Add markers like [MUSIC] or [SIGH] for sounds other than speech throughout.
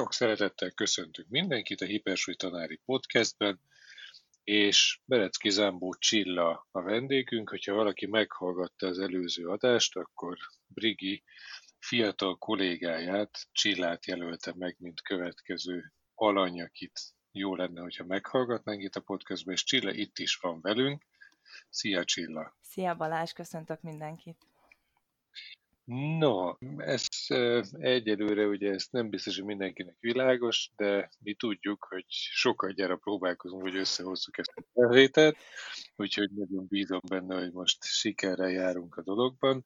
Sok szeretettel köszöntünk mindenkit a Hipersúly Tanári Podcastben, és Berecki Zámbó Csilla a vendégünk. Hogyha valaki meghallgatta az előző adást, akkor Brigi fiatal kollégáját, Csillát jelölte meg, mint következő alany, akit jó lenne, hogyha meghallgatnánk itt a podcastben, és Csilla itt is van velünk. Szia Csilla! Szia Balázs, köszöntök mindenkit! No, ez egyelőre ugye ez nem biztos, hogy mindenkinek világos, de mi tudjuk, hogy sokkal gyára próbálkozunk, hogy összehozzuk ezt a felvételt, úgyhogy nagyon bízom benne, hogy most sikerrel járunk a dologban.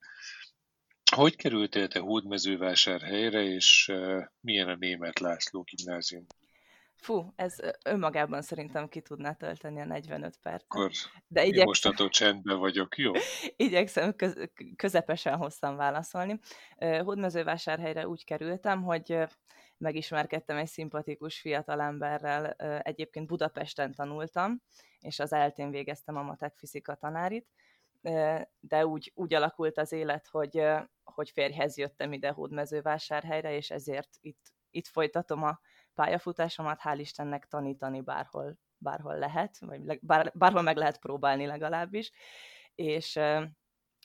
Hogy kerültél te Hódmezővásárhelyre, és milyen a német László gimnázium? Fú, ez önmagában szerintem ki tudná tölteni a 45 percet. Akkor De igyekszem... én mostantól csendben vagyok, jó? [LAUGHS] igyekszem köz, közepesen hosszan válaszolni. Hódmezővásárhelyre úgy kerültem, hogy megismerkedtem egy szimpatikus fiatalemberrel, egyébként Budapesten tanultam, és az eltén végeztem a matek fizika tanárit, de úgy, úgy alakult az élet, hogy, hogy férjhez jöttem ide Hódmezővásárhelyre, és ezért itt, itt folytatom a pályafutásomat, hál' Istennek tanítani bárhol, bárhol lehet, vagy bár, bárhol meg lehet próbálni legalábbis, és,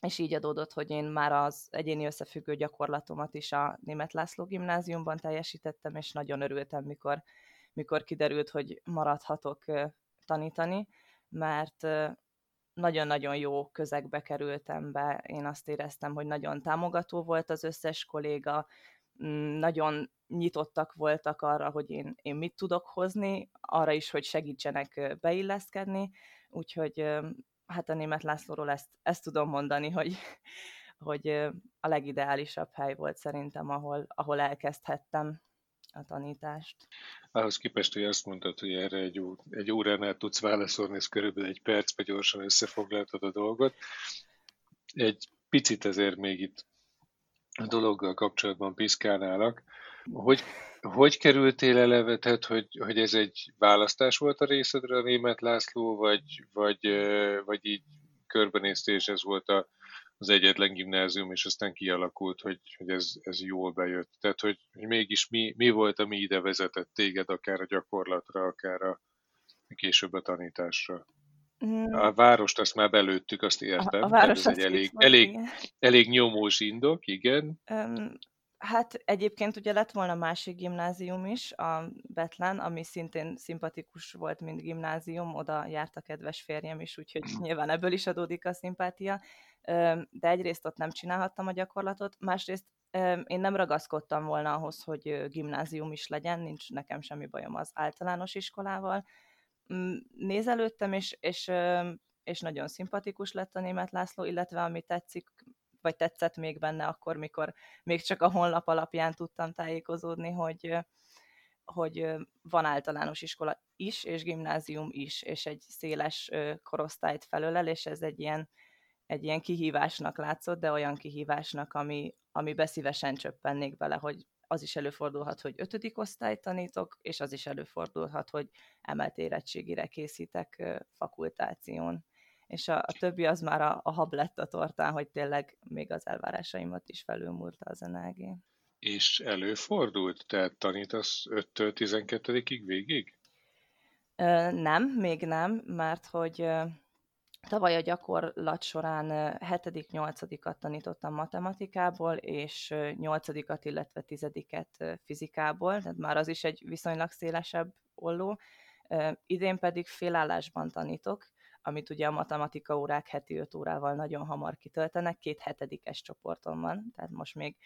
és így adódott, hogy én már az egyéni összefüggő gyakorlatomat is a Német László gimnáziumban teljesítettem, és nagyon örültem, mikor, mikor kiderült, hogy maradhatok tanítani, mert nagyon-nagyon jó közegbe kerültem be. Én azt éreztem, hogy nagyon támogató volt az összes kolléga, nagyon nyitottak voltak arra, hogy én, én mit tudok hozni, arra is, hogy segítsenek beilleszkedni, úgyhogy hát a német Lászlóról ezt, ezt tudom mondani, hogy, [LAUGHS] hogy a legideálisabb hely volt szerintem, ahol, ahol elkezdhettem a tanítást. Ahhoz képest, hogy azt mondtad, hogy erre egy, ó, egy óránál tudsz válaszolni, ez körülbelül egy percbe gyorsan összefoglaltad a dolgot. Egy picit ezért még itt a dologgal kapcsolatban piszkálnálak. Hogy, hogy kerültél eleve, tehát hogy, hogy ez egy választás volt a részedre a német László, vagy, vagy, vagy így körbenéztél, és ez volt a, az egyetlen gimnázium, és aztán kialakult, hogy, hogy ez, ez jól bejött. Tehát, hogy, hogy mégis mi, mi volt, ami ide vezetett téged, akár a gyakorlatra, akár a később a tanításra? Mm. A várost azt már belőttük, azt értem. A, a város ez egy elég, volt, elég, elég nyomós indok, igen. Um, hát egyébként ugye lett volna másik gimnázium is, a Betlen, ami szintén szimpatikus volt, mint gimnázium, oda járt a kedves férjem is, úgyhogy nyilván ebből is adódik a szimpátia. De egyrészt ott nem csinálhattam a gyakorlatot, másrészt én nem ragaszkodtam volna ahhoz, hogy gimnázium is legyen, nincs nekem semmi bajom az általános iskolával, Mm, nézelődtem, és, és, és nagyon szimpatikus lett a német László, illetve ami tetszik, vagy tetszett még benne akkor, mikor még csak a honlap alapján tudtam tájékozódni, hogy, hogy van általános iskola is, és gimnázium is, és egy széles korosztályt felölel, és ez egy ilyen, egy ilyen kihívásnak látszott, de olyan kihívásnak, ami, ami beszívesen csöppennék bele, hogy az is előfordulhat, hogy ötödik osztályt tanítok, és az is előfordulhat, hogy emelt érettségire készítek fakultáción. És a, a többi az már a, a hab lett a tortán, hogy tényleg még az elvárásaimat is felülmúlta az NLG. És előfordult? Tehát tanítasz 5-től 12-ig végig? Ö, nem, még nem, mert hogy Tavaly a gyakorlat során 7.-8-at tanítottam matematikából, és 8-at, illetve 10-et fizikából, tehát már az is egy viszonylag szélesebb olló. Idén pedig félállásban tanítok, amit ugye a matematika órák heti 5 órával nagyon hamar kitöltenek, két hetedikes csoporton van, tehát most még,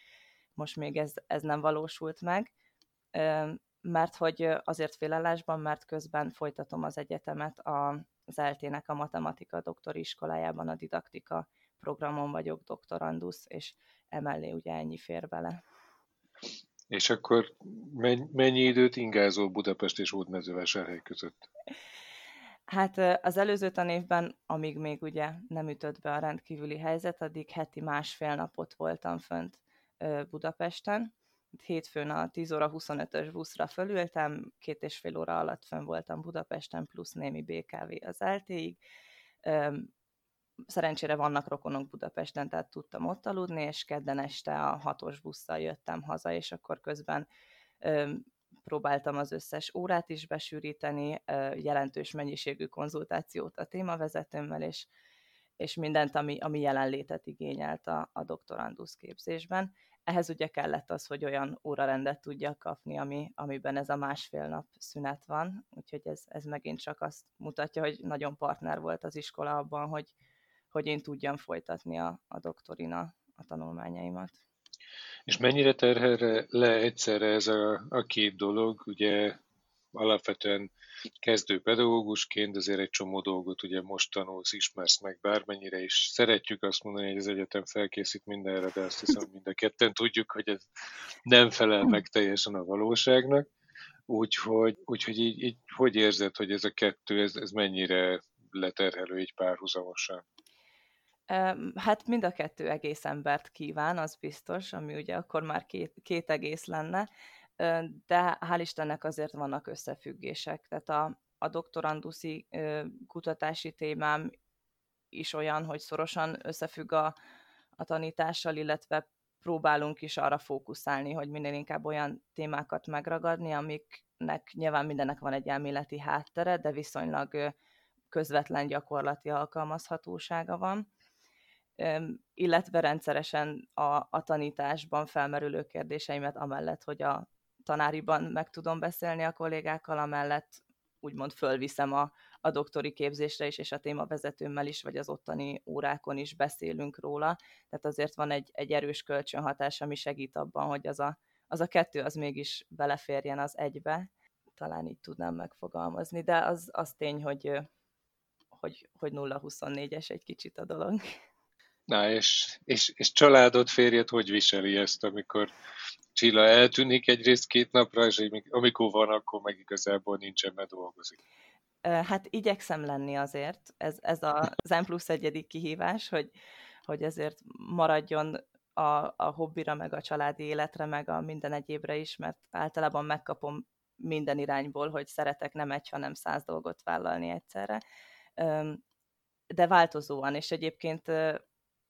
most még ez, ez nem valósult meg, mert hogy azért félállásban, mert közben folytatom az egyetemet a az eltének a matematika doktori iskolájában a didaktika programon vagyok doktorandusz, és emellé ugye ennyi fér bele. És akkor mennyi időt ingázol Budapest és Hódmezővásárhely között? Hát az előző tanévben, amíg még ugye nem ütött be a rendkívüli helyzet, addig heti másfél napot voltam fönt Budapesten, hétfőn a 10 óra 25-ös buszra fölültem, két és fél óra alatt fönn voltam Budapesten, plusz némi BKV az eltéig. Szerencsére vannak rokonok Budapesten, tehát tudtam ott aludni, és kedden este a hatos busszal jöttem haza, és akkor közben próbáltam az összes órát is besűríteni, jelentős mennyiségű konzultációt a témavezetőmmel, és, és mindent, ami, ami jelenlétet igényelt a, a doktorandusz képzésben. Ehhez ugye kellett az, hogy olyan órarendet tudjak kapni, ami, amiben ez a másfél nap szünet van, úgyhogy ez, ez megint csak azt mutatja, hogy nagyon partner volt az iskola abban, hogy, hogy én tudjam folytatni a, a doktorina a tanulmányaimat. És mennyire terhel le egyszerre ez a, a két dolog? Ugye alapvetően kezdő pedagógusként azért egy csomó dolgot ugye most tanulsz, ismersz meg bármennyire is. Szeretjük azt mondani, hogy az egyetem felkészít mindenre, de azt hiszem mind a ketten tudjuk, hogy ez nem felel meg teljesen a valóságnak. Úgyhogy, úgyhogy így, így hogy érzed, hogy ez a kettő, ez, ez mennyire leterhelő így párhuzamosan? Hát mind a kettő egész embert kíván, az biztos, ami ugye akkor már két, két egész lenne, de hál' Istennek azért vannak összefüggések. Tehát a, a doktoranduszi kutatási témám is olyan, hogy szorosan összefügg a, a tanítással, illetve próbálunk is arra fókuszálni, hogy minél inkább olyan témákat megragadni, amiknek nyilván mindennek van egy elméleti háttere, de viszonylag közvetlen gyakorlati alkalmazhatósága van illetve rendszeresen a, a tanításban felmerülő kérdéseimet, amellett, hogy a tanáriban meg tudom beszélni a kollégákkal, amellett úgymond fölviszem a, a doktori képzésre is, és a témavezetőmmel is, vagy az ottani órákon is beszélünk róla. Tehát azért van egy, egy erős kölcsönhatás, ami segít abban, hogy az a, az a kettő az mégis beleférjen az egybe. Talán így tudnám megfogalmazni, de az, az tény, hogy, hogy, hogy 0-24-es egy kicsit a dolog. Na, és, és, és családod, férjed hogy viseli ezt, amikor Csilla eltűnik egyrészt két napra, és amikor van, akkor meg igazából nincsen, mert dolgozik. Hát igyekszem lenni azért. Ez, ez az [LAUGHS] M plusz egyedik kihívás, hogy, hogy ezért maradjon a, a hobbira, meg a családi életre, meg a minden egyébre is, mert általában megkapom minden irányból, hogy szeretek nem egy, hanem száz dolgot vállalni egyszerre. De változóan, és egyébként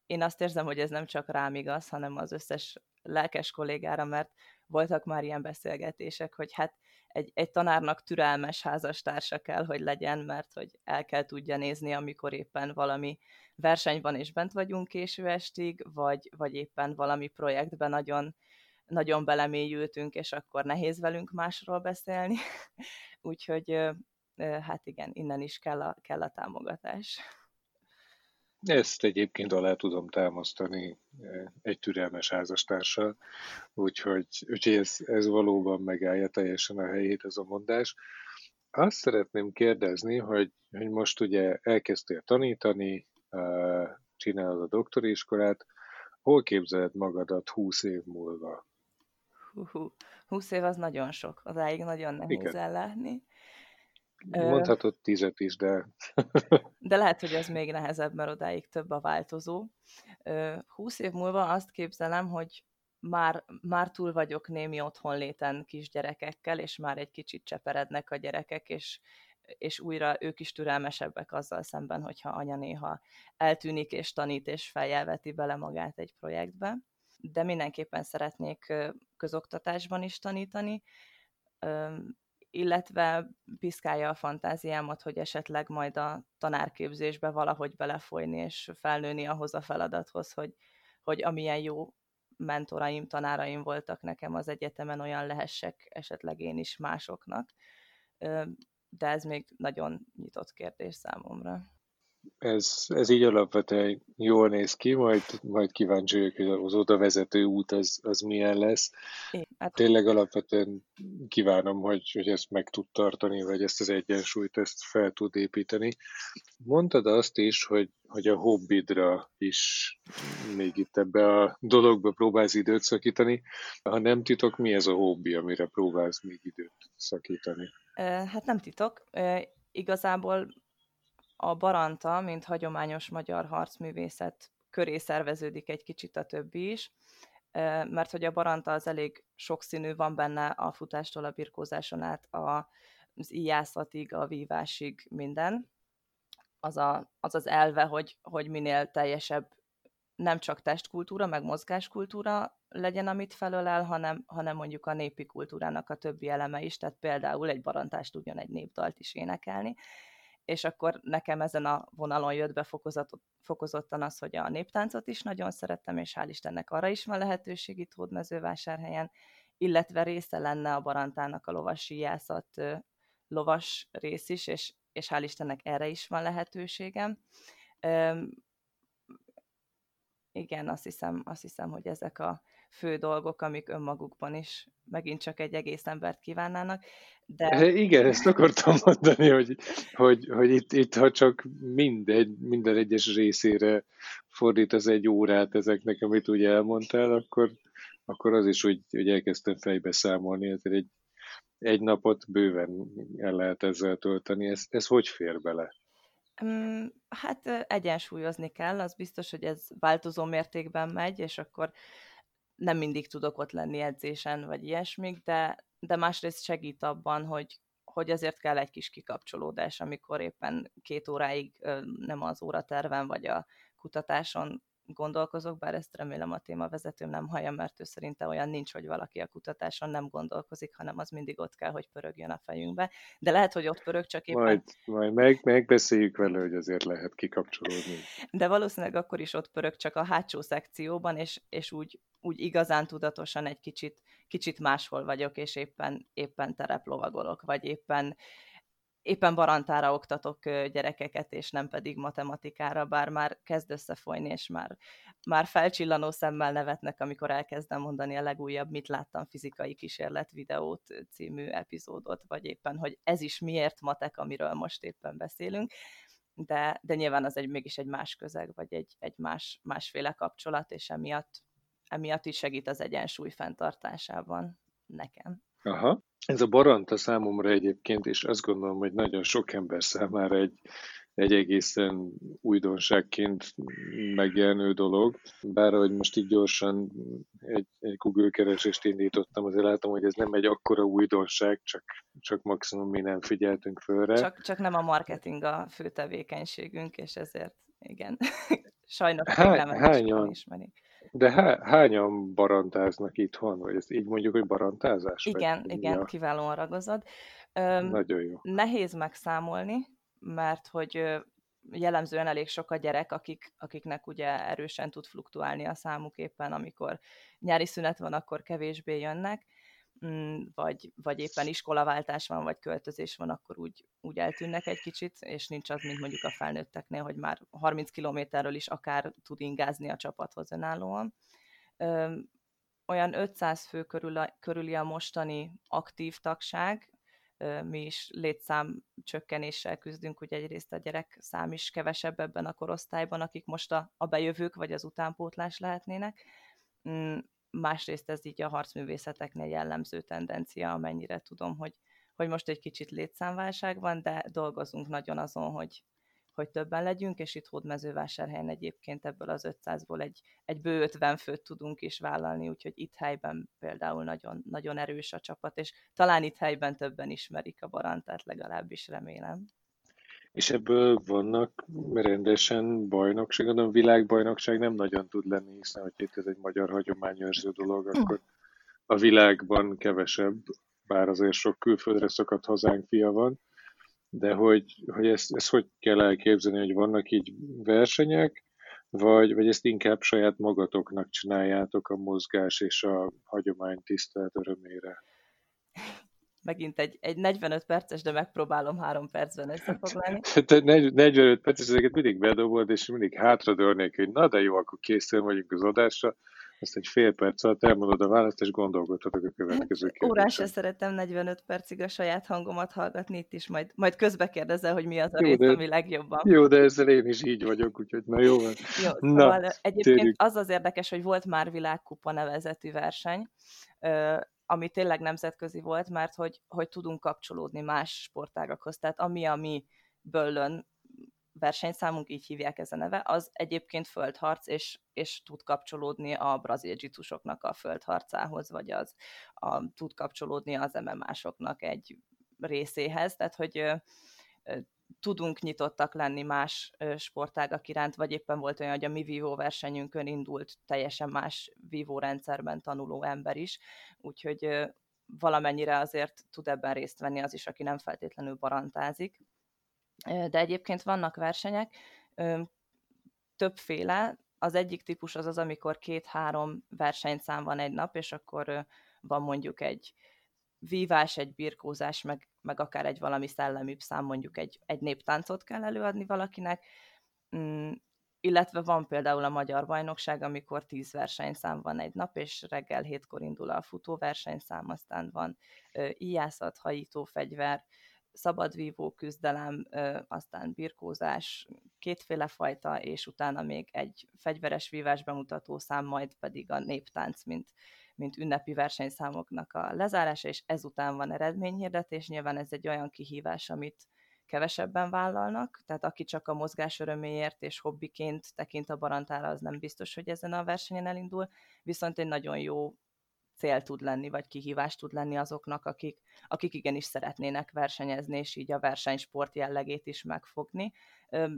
én azt érzem, hogy ez nem csak rám igaz, hanem az összes lelkes kollégára, mert voltak már ilyen beszélgetések, hogy hát egy, egy tanárnak türelmes házastársa kell, hogy legyen, mert hogy el kell tudja nézni, amikor éppen valami verseny van és bent vagyunk késő estig, vagy, vagy éppen valami projektben nagyon, nagyon belemélyültünk, és akkor nehéz velünk másról beszélni. [LAUGHS] Úgyhogy hát igen, innen is kell a, kell a támogatás. Ezt egyébként alá tudom támasztani eh, egy türelmes házastársal, úgyhogy, úgyhogy ez, ez valóban megállja teljesen a helyét ez a mondás. Azt szeretném kérdezni, hogy, hogy most ugye elkezdtél tanítani, eh, csinálod a doktori iskolát, hol képzeled magadat 20 év múlva? Hú, 20 év az nagyon sok, odáig nagyon nehéz Igen. ellátni. Mondhatod tizet is, de... [LAUGHS] de lehet, hogy ez még nehezebb, mert odáig több a változó. Húsz év múlva azt képzelem, hogy már, már túl vagyok némi otthonléten kisgyerekekkel, és már egy kicsit cseperednek a gyerekek, és, és újra ők is türelmesebbek azzal szemben, hogyha anya néha eltűnik és tanít, és feljelveti bele magát egy projektbe. De mindenképpen szeretnék közoktatásban is tanítani, illetve piszkálja a fantáziámat, hogy esetleg majd a tanárképzésbe valahogy belefolyni és felnőni ahhoz a feladathoz, hogy, hogy amilyen jó mentoraim, tanáraim voltak nekem az egyetemen, olyan lehessek esetleg én is másoknak. De ez még nagyon nyitott kérdés számomra ez, ez így alapvetően jól néz ki, majd, majd kíváncsi vagyok, hogy az oda vezető út az, az milyen lesz. Hát... Tényleg alapvetően kívánom, hogy, hogy ezt meg tud tartani, vagy ezt az egyensúlyt ezt fel tud építeni. Mondtad azt is, hogy, hogy a hobbidra is még itt ebbe a dologba próbálsz időt szakítani. Ha nem titok, mi ez a hobbi, amire próbálsz még időt szakítani? Hát nem titok. Igazából a Baranta, mint hagyományos magyar harcművészet köré szerveződik egy kicsit a többi is, mert hogy a Baranta az elég sokszínű, van benne a futástól a birkózáson át a, az íjászatig, a vívásig minden. Az, a, az az elve, hogy, hogy minél teljesebb nem csak testkultúra, meg mozgáskultúra legyen, amit felölel, hanem, hanem mondjuk a népi kultúrának a többi eleme is, tehát például egy barantást tudjon egy népdalt is énekelni, és akkor nekem ezen a vonalon jött be fokozottan az, hogy a néptáncot is nagyon szerettem, és hál' Istennek arra is van lehetőség itt Hódmezővásárhelyen, illetve része lenne a barantának a lovas síjászat lovas rész is, és, és hál' Istennek erre is van lehetőségem. Üm, igen, azt hiszem, azt hiszem, hogy ezek a fő dolgok, amik önmagukban is megint csak egy egész embert kívánnának. De... Igen, ezt akartam mondani, hogy, hogy, hogy itt, itt, ha csak mindegy, minden egyes részére fordít az egy órát ezeknek, amit úgy elmondtál, akkor, akkor az is úgy, hogy elkezdtem fejbe számolni, ezért egy, egy napot bőven el lehet ezzel tölteni. Ez, ez hogy fér bele? Hát egyensúlyozni kell, az biztos, hogy ez változó mértékben megy, és akkor nem mindig tudok ott lenni edzésen, vagy ilyesmik, de, de másrészt segít abban, hogy, hogy azért kell egy kis kikapcsolódás, amikor éppen két óráig nem az óraterven vagy a kutatáson gondolkozok, bár ezt remélem a témavezetőm nem hallja, mert ő szerinte olyan nincs, hogy valaki a kutatáson nem gondolkozik, hanem az mindig ott kell, hogy pörögjön a fejünkbe. De lehet, hogy ott pörög, csak éppen... Majd, majd meg, megbeszéljük vele, hogy azért lehet kikapcsolódni. De valószínűleg akkor is ott pörög, csak a hátsó szekcióban, és, és úgy, úgy igazán tudatosan egy kicsit, kicsit máshol vagyok, és éppen, éppen tereplovagolok, vagy éppen éppen barantára oktatok gyerekeket, és nem pedig matematikára, bár már kezd összefolyni, és már, már felcsillanó szemmel nevetnek, amikor elkezdem mondani a legújabb Mit láttam fizikai kísérlet videót című epizódot, vagy éppen, hogy ez is miért matek, amiről most éppen beszélünk, de, de nyilván az egy mégis egy más közeg, vagy egy, egy más, másféle kapcsolat, és emiatt, emiatt is segít az egyensúly fenntartásában nekem. Aha. Ez a baranta számomra egyébként, és azt gondolom, hogy nagyon sok ember számára egy, egy egészen újdonságként megjelenő dolog. Bár ahogy most így gyorsan egy, egy Google keresést indítottam, azért látom, hogy ez nem egy akkora újdonság, csak, csak maximum mi nem figyeltünk fölre. Csak, csak nem a marketing a fő tevékenységünk, és ezért igen. [LAUGHS] Sajnos Há, nem hányan, ismerik. De há, hányan barantáznak itthon? Vagy ezt így mondjuk, hogy barantázás? Igen, vagy, igen, ja. kiválóan ragozod. Öm, Nagyon jó. Nehéz megszámolni, mert hogy jellemzően elég sok a gyerek, akik, akiknek ugye erősen tud fluktuálni a számuk éppen, amikor nyári szünet van, akkor kevésbé jönnek. Mm, vagy, vagy éppen iskolaváltás van, vagy költözés van, akkor úgy, úgy eltűnnek egy kicsit, és nincs az, mint mondjuk a felnőtteknél, hogy már 30 kilométerről is akár tud ingázni a csapathoz önállóan. Olyan 500 fő körül a, körüli a mostani aktív tagság, mi is létszám csökkenéssel küzdünk, ugye egyrészt a gyerek szám is kevesebb ebben a korosztályban, akik most a, a bejövők vagy az utánpótlás lehetnének mm, másrészt ez így a harcművészeteknél jellemző tendencia, amennyire tudom, hogy, hogy most egy kicsit létszámválság van, de dolgozunk nagyon azon, hogy, hogy többen legyünk, és itt Hódmezővásárhelyen egyébként ebből az 500-ból egy, egy bő 50 főt tudunk is vállalni, úgyhogy itt helyben például nagyon, nagyon erős a csapat, és talán itt helyben többen ismerik a barantát, legalábbis remélem. És ebből vannak rendesen bajnokság, a világbajnokság nem nagyon tud lenni, hiszen hogy itt ez egy magyar hagyományőrző dolog, hm. akkor a világban kevesebb, bár azért sok külföldre szakadt hazánk fia van, de hogy, hogy ezt, ezt hogy kell elképzelni, hogy vannak így versenyek, vagy, vagy ezt inkább saját magatoknak csináljátok a mozgás és a hagyomány tisztelt örömére? Megint egy, egy 45 perces, de megpróbálom három percben összefoglalni. [LAUGHS] 45 perces, ezeket mindig bedobod, és mindig hátradőlnék, hogy na de jó, akkor készen vagyunk az adásra, azt egy fél perc alatt elmondod a választ, és gondolkodhatok a következő kérdésre. [LAUGHS] Órán se szeretem 45 percig a saját hangomat hallgatni, itt is majd, majd közbe kérdezel, hogy mi az a jó, rész, de, ami legjobban. Jó, de ezzel én is így vagyok, úgyhogy na jó van. Jó, na, szóval egyébként térjük. az az érdekes, hogy volt már világkupa nevezetű verseny, ami tényleg nemzetközi volt, mert hogy, hogy tudunk kapcsolódni más sportágakhoz. Tehát ami a mi böllön versenyszámunk, így hívják ez a neve, az egyébként földharc, és, és tud kapcsolódni a brazil zsitusoknak a földharcához, vagy az a, tud kapcsolódni az MMA-soknak egy részéhez, tehát hogy tudunk nyitottak lenni más sportágak iránt, vagy éppen volt olyan, hogy a mi vívó versenyünkön indult teljesen más vívó rendszerben tanuló ember is, úgyhogy valamennyire azért tud ebben részt venni az is, aki nem feltétlenül barantázik. De egyébként vannak versenyek, többféle, az egyik típus az az, amikor két-három versenyszám van egy nap, és akkor van mondjuk egy vívás, egy birkózás, meg, meg akár egy valami szellemibb szám, mondjuk egy, egy néptáncot kell előadni valakinek, mm, illetve van például a Magyar Bajnokság, amikor tíz versenyszám van egy nap, és reggel hétkor indul a futó versenyszám, aztán van ö, íjászat, hajító fegyver, szabadvívó küzdelem, ö, aztán birkózás, kétféle fajta, és utána még egy fegyveres vívás bemutató szám, majd pedig a néptánc, mint mint ünnepi versenyszámoknak a lezárása, és ezután van eredményhirdetés. Nyilván ez egy olyan kihívás, amit kevesebben vállalnak, tehát aki csak a mozgás öröméért és hobbiként tekint a barantára, az nem biztos, hogy ezen a versenyen elindul, viszont egy nagyon jó cél tud lenni, vagy kihívás tud lenni azoknak, akik, akik igenis szeretnének versenyezni, és így a versenysport jellegét is megfogni.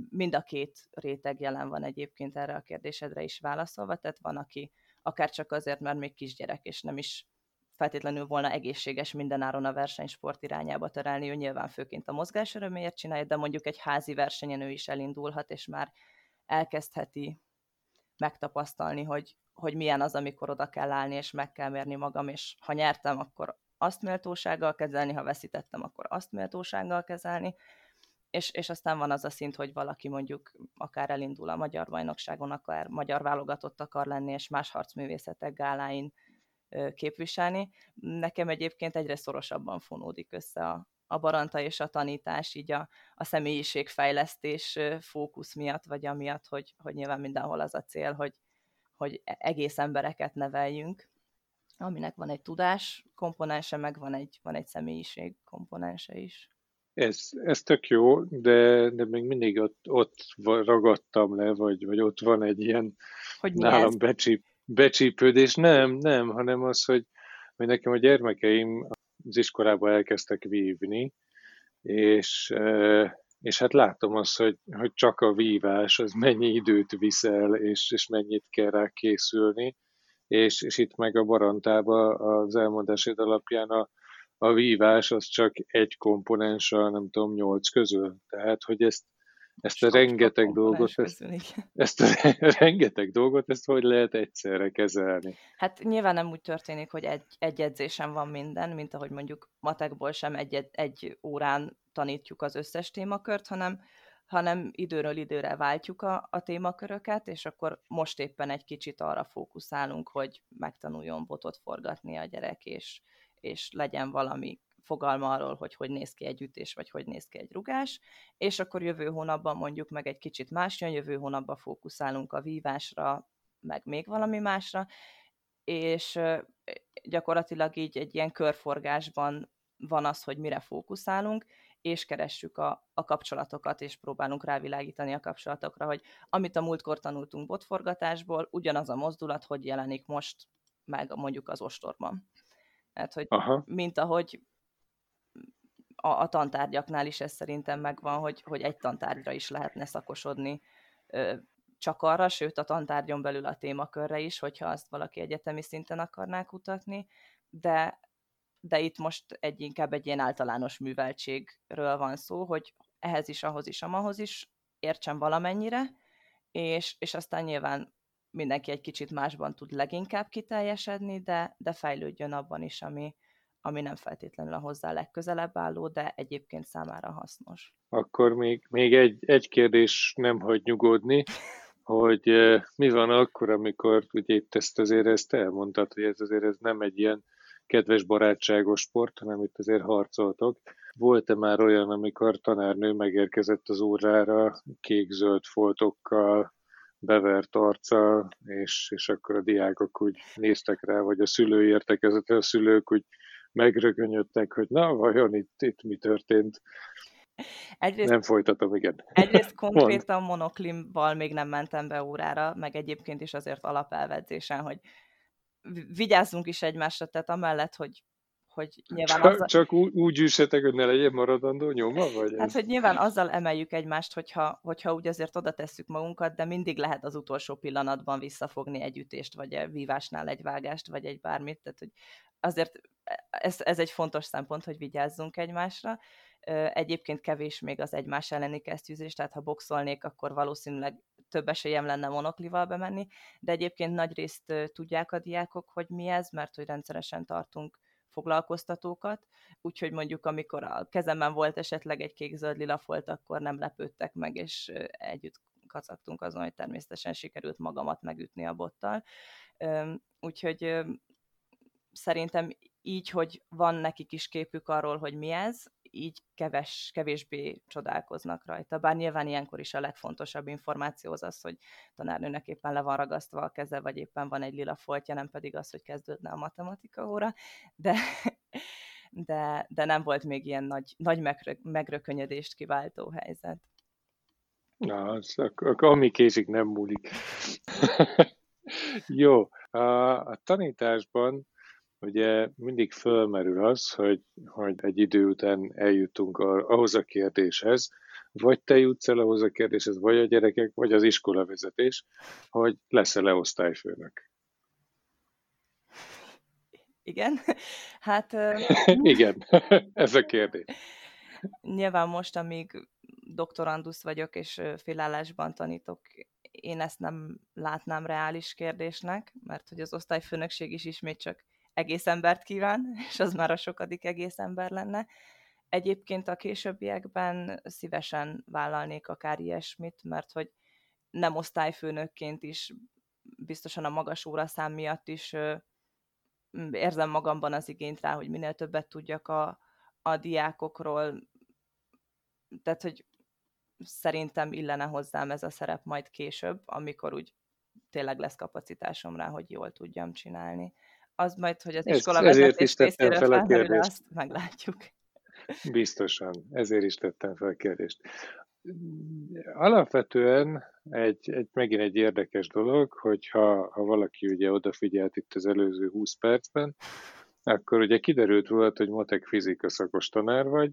Mind a két réteg jelen van egyébként erre a kérdésedre is válaszolva, tehát van, aki akár csak azért, mert még kisgyerek, és nem is feltétlenül volna egészséges mindenáron a versenysport irányába terelni, ő nyilván főként a mozgás öröméért csinálja, de mondjuk egy házi versenyen ő is elindulhat, és már elkezdheti megtapasztalni, hogy, hogy milyen az, amikor oda kell állni, és meg kell mérni magam, és ha nyertem, akkor azt méltósággal kezelni, ha veszítettem, akkor azt méltósággal kezelni, és, és aztán van az a szint, hogy valaki mondjuk akár elindul a magyar bajnokságon, akár magyar válogatott akar lenni, és más harcművészetek gáláin képviselni. Nekem egyébként egyre szorosabban fonódik össze a, a baranta és a tanítás, így a, a személyiségfejlesztés fókusz miatt, vagy amiatt, hogy, hogy nyilván mindenhol az a cél, hogy, hogy e-, egész embereket neveljünk, aminek van egy tudás komponense, meg van egy, van egy személyiség komponense is. Ez, ez tök jó, de, de még mindig ott, ott ragadtam le, vagy, vagy ott van egy ilyen hogy nálam becsíp, becsípődés. Nem, nem, hanem az, hogy, hogy nekem a gyermekeim az iskolában elkezdtek vívni, és, és hát látom azt, hogy, hogy csak a vívás, az mennyi időt viszel, és, és mennyit kell rá készülni, és, és itt meg a barantába az elmondásod alapján a, a vívás az csak egy komponens a nem tudom, nyolc közül. Tehát, hogy ezt, ezt a rengeteg dolgot, ezt, ezt a [LAUGHS] rengeteg dolgot, ezt hogy lehet egyszerre kezelni? Hát nyilván nem úgy történik, hogy egy, egy edzésen van minden, mint ahogy mondjuk matekból sem egy, egy órán tanítjuk az összes témakört, hanem, hanem időről időre váltjuk a, a témaköröket, és akkor most éppen egy kicsit arra fókuszálunk, hogy megtanuljon botot forgatni a gyerek, és, és legyen valami fogalma arról, hogy hogy néz ki egy ütés, vagy hogy néz ki egy rugás, és akkor jövő hónapban mondjuk meg egy kicsit más jön, jövő hónapban fókuszálunk a vívásra, meg még valami másra, és gyakorlatilag így egy ilyen körforgásban van az, hogy mire fókuszálunk, és keressük a, a kapcsolatokat, és próbálunk rávilágítani a kapcsolatokra, hogy amit a múltkor tanultunk botforgatásból, ugyanaz a mozdulat, hogy jelenik most meg mondjuk az ostorban. Tehát, hogy Aha. mint ahogy a, a tantárgyaknál is ez szerintem megvan, hogy, hogy egy tantárgyra is lehetne szakosodni csak arra, sőt a tantárgyon belül a témakörre is, hogyha azt valaki egyetemi szinten akarná kutatni, de, de itt most egy inkább egy ilyen általános műveltségről van szó, hogy ehhez is, ahhoz is, amahoz is értsen valamennyire, és, és aztán nyilván mindenki egy kicsit másban tud leginkább kiteljesedni, de, de fejlődjön abban is, ami, ami nem feltétlenül a hozzá legközelebb álló, de egyébként számára hasznos. Akkor még, még egy, egy kérdés nem hagy nyugodni, hogy mi van akkor, amikor ugye itt ezt azért ezt elmondtad, hogy ez azért ez nem egy ilyen kedves barátságos sport, hanem itt azért harcoltok. Volt-e már olyan, amikor tanárnő megérkezett az órára kék-zöld foltokkal, bevert arccal, és, és akkor a diákok úgy néztek rá, vagy a szülői értekezetre a szülők úgy megrögönyödtek, hogy na, vajon itt, itt mi történt. Egyrészt, nem folytatom, igen. Egyrészt [LAUGHS] konkrétan Mond. monoklimval még nem mentem be órára, meg egyébként is azért alapelvedzésen, hogy vigyázzunk is egymásra, tehát amellett, hogy hogy nyilván csak, azzal... csak úgy, úgy üssetek, hogy ne legyen maradandó nyoma? Vagy hát, hogy nyilván azzal emeljük egymást, hogyha, hogyha úgy azért oda tesszük magunkat, de mindig lehet az utolsó pillanatban visszafogni egy ütést, vagy egy vívásnál egy vágást, vagy egy bármit, tehát hogy azért ez, ez egy fontos szempont, hogy vigyázzunk egymásra. Egyébként kevés még az egymás elleni kesztyűzés, tehát ha boxolnék, akkor valószínűleg több esélyem lenne monoklival bemenni, de egyébként nagy részt tudják a diákok, hogy mi ez, mert hogy rendszeresen tartunk foglalkoztatókat, úgyhogy mondjuk amikor a kezemben volt esetleg egy kék-zöld lila folt, akkor nem lepődtek meg, és együtt kacagtunk azon, hogy természetesen sikerült magamat megütni a bottal. Úgyhogy szerintem így, hogy van nekik is képük arról, hogy mi ez, így keves, kevésbé csodálkoznak rajta. Bár nyilván ilyenkor is a legfontosabb információ az az, hogy tanárnőnek éppen le van ragasztva a keze, vagy éppen van egy lila foltja, nem pedig az, hogy kezdődne a matematika óra, de, de, de nem volt még ilyen nagy, nagy megrö, megrökönyödést kiváltó helyzet. Na, az, ami késik nem múlik. [LAUGHS] Jó, a, a tanításban ugye mindig fölmerül az, hogy, hogy egy idő után eljutunk ahhoz a kérdéshez, vagy te jutsz el ahhoz a kérdéshez, vagy a gyerekek, vagy az iskolavezetés, hogy lesz-e leosztályfőnök. Igen, [LAUGHS] hát... [LAUGHS] Igen, [LAUGHS] ez a kérdés. Nyilván most, amíg doktorandusz vagyok, és félállásban tanítok, én ezt nem látnám reális kérdésnek, mert hogy az osztályfőnökség is ismét csak egész embert kíván, [LAUGHS] és az már a sokadik egész ember lenne. Egyébként a későbbiekben szívesen vállalnék akár ilyesmit, mert hogy nem osztályfőnökként is, biztosan a magas óraszám miatt is érzem magamban az igényt rá, hogy minél többet tudjak a, a diákokról, tehát, hogy szerintem illene hozzám ez a szerep majd később, amikor úgy tényleg lesz kapacitásom rá, hogy jól tudjam csinálni az majd, hogy az iskola Ez, ezért is tettem fel a kérdést. Azt meglátjuk. Biztosan, ezért is tettem fel a kérdést. Alapvetően egy, egy, megint egy érdekes dolog, hogy ha, valaki ugye odafigyelt itt az előző 20 percben, akkor ugye kiderült volt, hogy matek fizika szakos tanár vagy,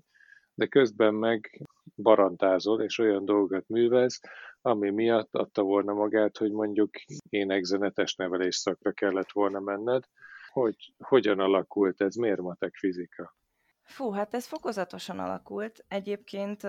de közben meg barantázol, és olyan dolgokat művelsz, ami miatt adta volna magát, hogy mondjuk énekzenetes nevelés szakra kellett volna menned, hogy hogyan alakult ez? Miért matek fizika? Fú, hát ez fokozatosan alakult. Egyébként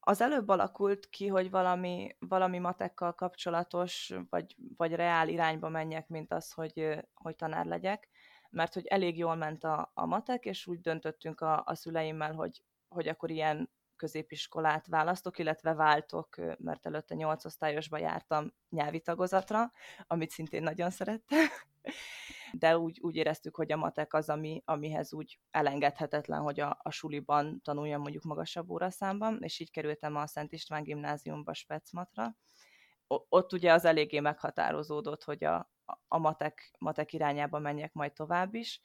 az előbb alakult ki, hogy valami, valami matekkal kapcsolatos, vagy, vagy reál irányba menjek, mint az, hogy, hogy tanár legyek, mert hogy elég jól ment a, a matek, és úgy döntöttünk a, a szüleimmel, hogy, hogy akkor ilyen középiskolát választok, illetve váltok, mert előtte nyolc osztályosba jártam nyelvi tagozatra, amit szintén nagyon szerettem [LAUGHS] de úgy, úgy éreztük, hogy a matek az, ami, amihez úgy elengedhetetlen, hogy a, a suliban tanuljam mondjuk magasabb óraszámban, és így kerültem a Szent István gimnáziumba Specmatra. Ott ugye az eléggé meghatározódott, hogy a, a matek, matek irányába menjek majd tovább is,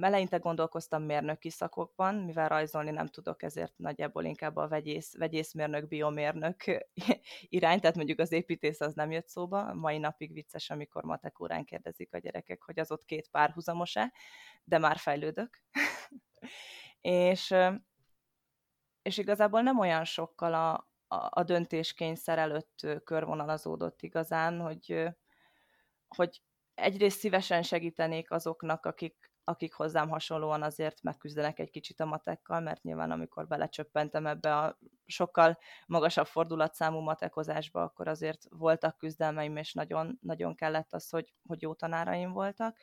eleinte gondolkoztam mérnöki szakokban, mivel rajzolni nem tudok, ezért nagyjából inkább a vegyész, vegyészmérnök, biomérnök [LAUGHS] irány, tehát mondjuk az építész az nem jött szóba. Mai napig vicces, amikor matek órán kérdezik a gyerekek, hogy az ott két párhuzamos-e, de már fejlődök. [LAUGHS] és, és igazából nem olyan sokkal a, a, a döntéskényszer előtt körvonalazódott igazán, hogy, hogy egyrészt szívesen segítenék azoknak, akik, akik hozzám hasonlóan azért megküzdenek egy kicsit a matekkal, mert nyilván amikor belecsöppentem ebbe a sokkal magasabb fordulatszámú matekozásba, akkor azért voltak küzdelmeim, és nagyon, nagyon kellett az, hogy, hogy jó tanáraim voltak.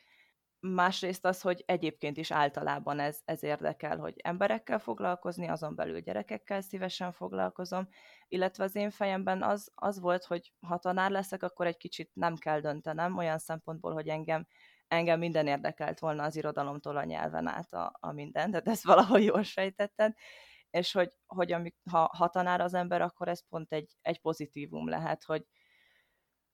Másrészt az, hogy egyébként is általában ez, ez érdekel, hogy emberekkel foglalkozni, azon belül gyerekekkel szívesen foglalkozom, illetve az én fejemben az, az volt, hogy ha tanár leszek, akkor egy kicsit nem kell döntenem, olyan szempontból, hogy engem engem minden érdekelt volna az irodalomtól a nyelven át a, a minden, de ezt valahogy jól sejtetted, és hogy, hogy amik, ha, ha tanár az ember, akkor ez pont egy, egy pozitívum lehet, hogy,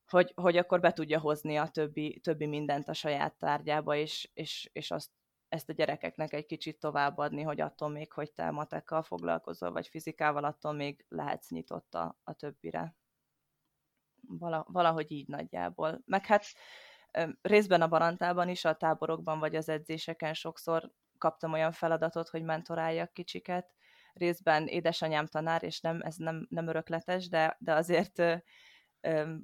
hogy, hogy akkor be tudja hozni a többi, többi mindent a saját tárgyába, és, és, és azt, ezt a gyerekeknek egy kicsit továbbadni, hogy attól még, hogy te matekkal foglalkozol, vagy fizikával, attól még lehetsz nyitott a, többire. Vala, valahogy így nagyjából. Meg hát részben a barantában is, a táborokban vagy az edzéseken sokszor kaptam olyan feladatot, hogy mentoráljak kicsiket. Részben édesanyám tanár, és nem, ez nem, nem örökletes, de, de azért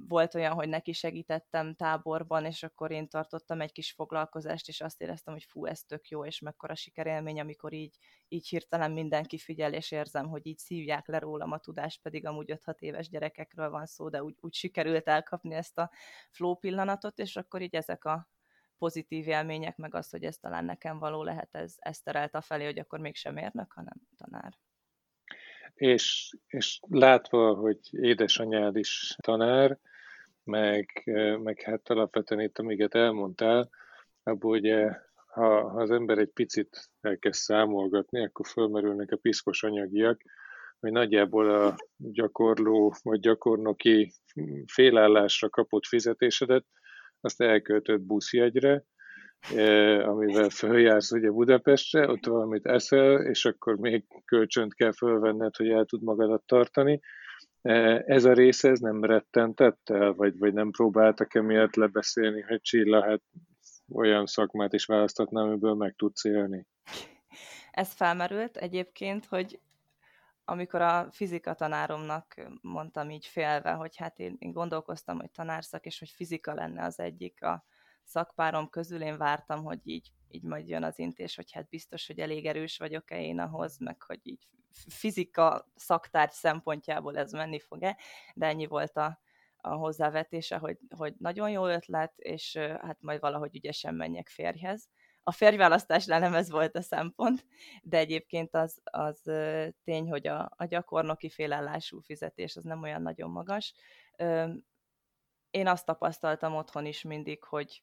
volt olyan, hogy neki segítettem táborban, és akkor én tartottam egy kis foglalkozást, és azt éreztem, hogy fú, ez tök jó, és mekkora sikerélmény, amikor így, így hirtelen mindenki figyel, és érzem, hogy így szívják le rólam a tudást, pedig amúgy 5-6 éves gyerekekről van szó, de úgy, úgy sikerült elkapni ezt a flow pillanatot, és akkor így ezek a pozitív élmények, meg az, hogy ez talán nekem való lehet, ez, ez terelt a felé, hogy akkor mégsem érnek, hanem tanár és, és látva, hogy édesanyád is tanár, meg, meg hát alapvetően itt, amiket elmondtál, abból ugye, ha, ha az ember egy picit elkezd számolgatni, akkor fölmerülnek a piszkos anyagiak, hogy nagyjából a gyakorló vagy gyakornoki félállásra kapott fizetésedet, azt elköltött buszjegyre, amivel följársz ugye Budapestre, ott valamit eszel, és akkor még kölcsönt kell fölvenned, hogy el tud magadat tartani. Ez a része, ez nem rettentett el, vagy, vagy nem próbáltak emiatt lebeszélni, hogy Csilla, hát olyan szakmát is választatnám, amiből meg tudsz élni? Ez felmerült egyébként, hogy amikor a fizika tanáromnak mondtam így félve, hogy hát én, én gondolkoztam, hogy tanárszak, és hogy fizika lenne az egyik a, szakpárom közül én vártam, hogy így, így majd jön az intés, hogy hát biztos, hogy elég erős vagyok-e én ahhoz, meg hogy így fizika szaktárgy szempontjából ez menni fog-e, de ennyi volt a, a hozzávetése, hogy, hogy nagyon jó ötlet, és hát majd valahogy ügyesen menjek férjhez. A férjválasztásnál nem ez volt a szempont, de egyébként az, az tény, hogy a, a gyakornoki félállású fizetés az nem olyan nagyon magas. Én azt tapasztaltam otthon is mindig, hogy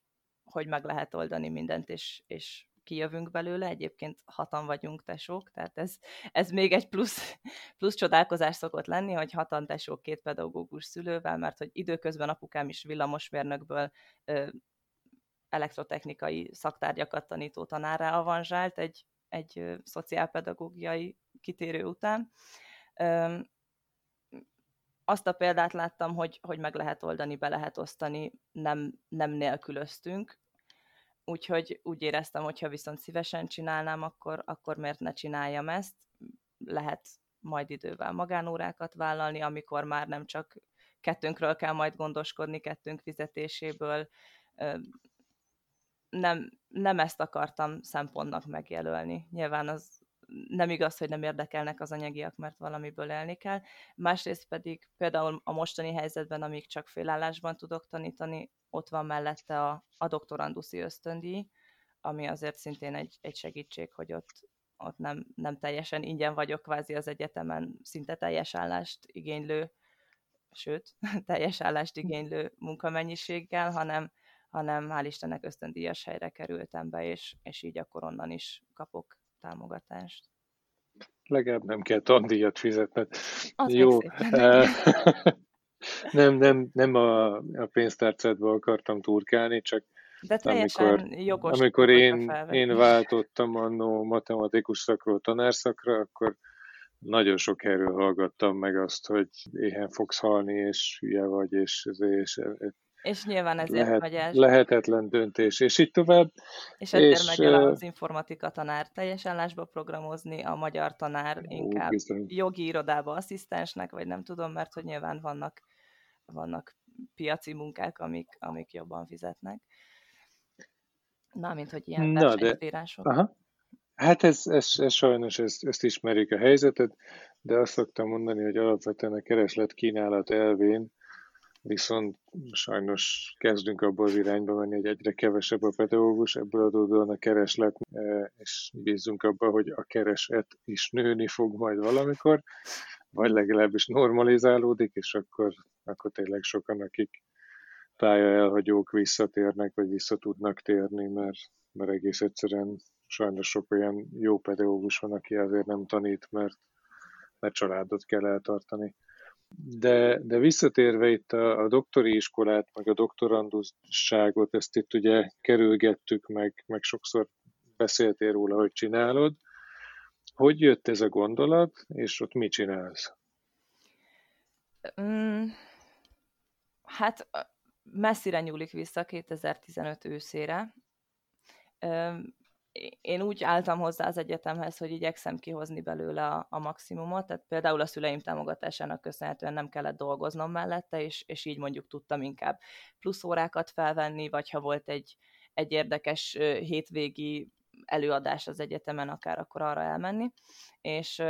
hogy meg lehet oldani mindent, és, és kijövünk belőle. Egyébként hatan vagyunk tesók, tehát ez, ez még egy plusz, [LAUGHS] plusz csodálkozás szokott lenni, hogy hatan tesók két pedagógus szülővel, mert hogy időközben apukám is villamosmérnökből ö, elektrotechnikai szaktárgyakat tanító tanárá avanzsált egy, egy ö, szociálpedagógiai kitérő után. Ö, azt a példát láttam, hogy, hogy meg lehet oldani, be lehet osztani, nem, nem nélkülöztünk, úgyhogy úgy éreztem, hogy ha viszont szívesen csinálnám, akkor, akkor miért ne csináljam ezt. Lehet majd idővel magánórákat vállalni, amikor már nem csak kettőnkről kell majd gondoskodni, kettőnk fizetéséből. Nem, nem ezt akartam szempontnak megjelölni. Nyilván az nem igaz, hogy nem érdekelnek az anyagiak, mert valamiből élni kell. Másrészt pedig például a mostani helyzetben, amíg csak félállásban tudok tanítani, ott van mellette a, a doktoranduszi ösztöndíj, ami azért szintén egy, egy segítség, hogy ott, ott nem, nem teljesen ingyen vagyok kvázi az egyetemen, szinte teljes állást igénylő, sőt, [LAUGHS] teljes állást igénylő munkamennyiséggel, hanem, hanem hál' Istennek ösztöndíjas helyre kerültem be, és, és így akkor onnan is kapok támogatást. Legalább nem kell tandíjat fizetned. Az Jó. [LAUGHS] nem, nem, nem a, a pénztárcádba akartam turkálni, csak de amikor, jogos amikor én, én váltottam annó matematikus szakról tanárszakra, akkor nagyon sok helyről hallgattam meg azt, hogy éhen fogsz halni, és hülye vagy, és, és és nyilván ezért lehet, megy el. Lehetetlen döntés, és így tovább. És ezért és, megy el az informatika tanár teljes állásba programozni, a magyar tanár ó, inkább bizony. jogi irodába asszisztensnek, vagy nem tudom, mert hogy nyilván vannak, vannak piaci munkák, amik, amik jobban fizetnek. Na, mint hogy ilyen Na, de, aha. Hát ez, ez, ez sajnos, ezt, ezt ismerik a helyzetet, de azt szoktam mondani, hogy alapvetően a kereslet kínálat elvén viszont sajnos kezdünk abba az irányba menni, hogy egyre kevesebb a pedagógus, ebből adódóan a kereslet, e, és bízunk abba, hogy a kereset is nőni fog majd valamikor, vagy legalábbis normalizálódik, és akkor, akkor tényleg sokan, akik pálya elhagyók visszatérnek, vagy vissza tudnak térni, mert, mert egész egyszerűen sajnos sok olyan jó pedagógus van, aki azért nem tanít, mert, mert családot kell eltartani. De, de visszatérve itt a, a doktori iskolát, meg a doktorandusságot, ezt itt ugye kerülgettük, meg, meg sokszor beszéltél róla, hogy csinálod. Hogy jött ez a gondolat, és ott mit csinálsz? Mm, hát messzire nyúlik vissza 2015 őszére. Én úgy álltam hozzá az egyetemhez, hogy igyekszem kihozni belőle a, a maximumot, tehát például a szüleim támogatásának köszönhetően nem kellett dolgoznom mellette, és, és így mondjuk tudtam inkább plusz órákat felvenni, vagy ha volt egy, egy érdekes hétvégi előadás az egyetemen, akár akkor arra elmenni, és,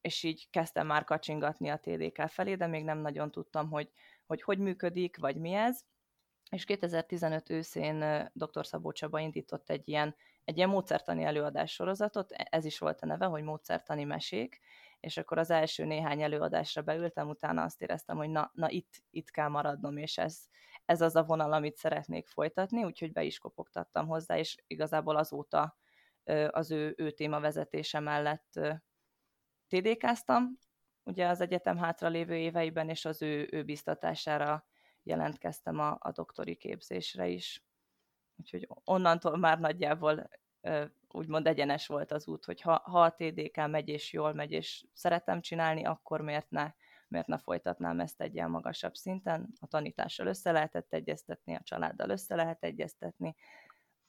és így kezdtem már kacsingatni a TDK felé, de még nem nagyon tudtam, hogy hogy, hogy működik, vagy mi ez, és 2015 őszén dr. Szabó Csaba indított egy ilyen, egy ilyen módszertani előadás sorozatot, e, ez is volt a neve, hogy módszertani mesék, és akkor az első néhány előadásra beültem, utána azt éreztem, hogy na, na itt, itt kell maradnom, és ez, ez az a vonal, amit szeretnék folytatni, úgyhogy be is kopogtattam hozzá, és igazából azóta az ő, ő témavezetése mellett TDK-ztam, ugye az egyetem hátralévő éveiben, és az ő, ő biztatására jelentkeztem a, a doktori képzésre is. Úgyhogy onnantól már nagyjából úgymond egyenes volt az út, hogy ha, ha a TDK megy és jól megy, és szeretem csinálni, akkor miért ne, miért ne folytatnám ezt egy ilyen magasabb szinten. A tanítással össze lehetett egyeztetni, a családdal össze lehet egyeztetni,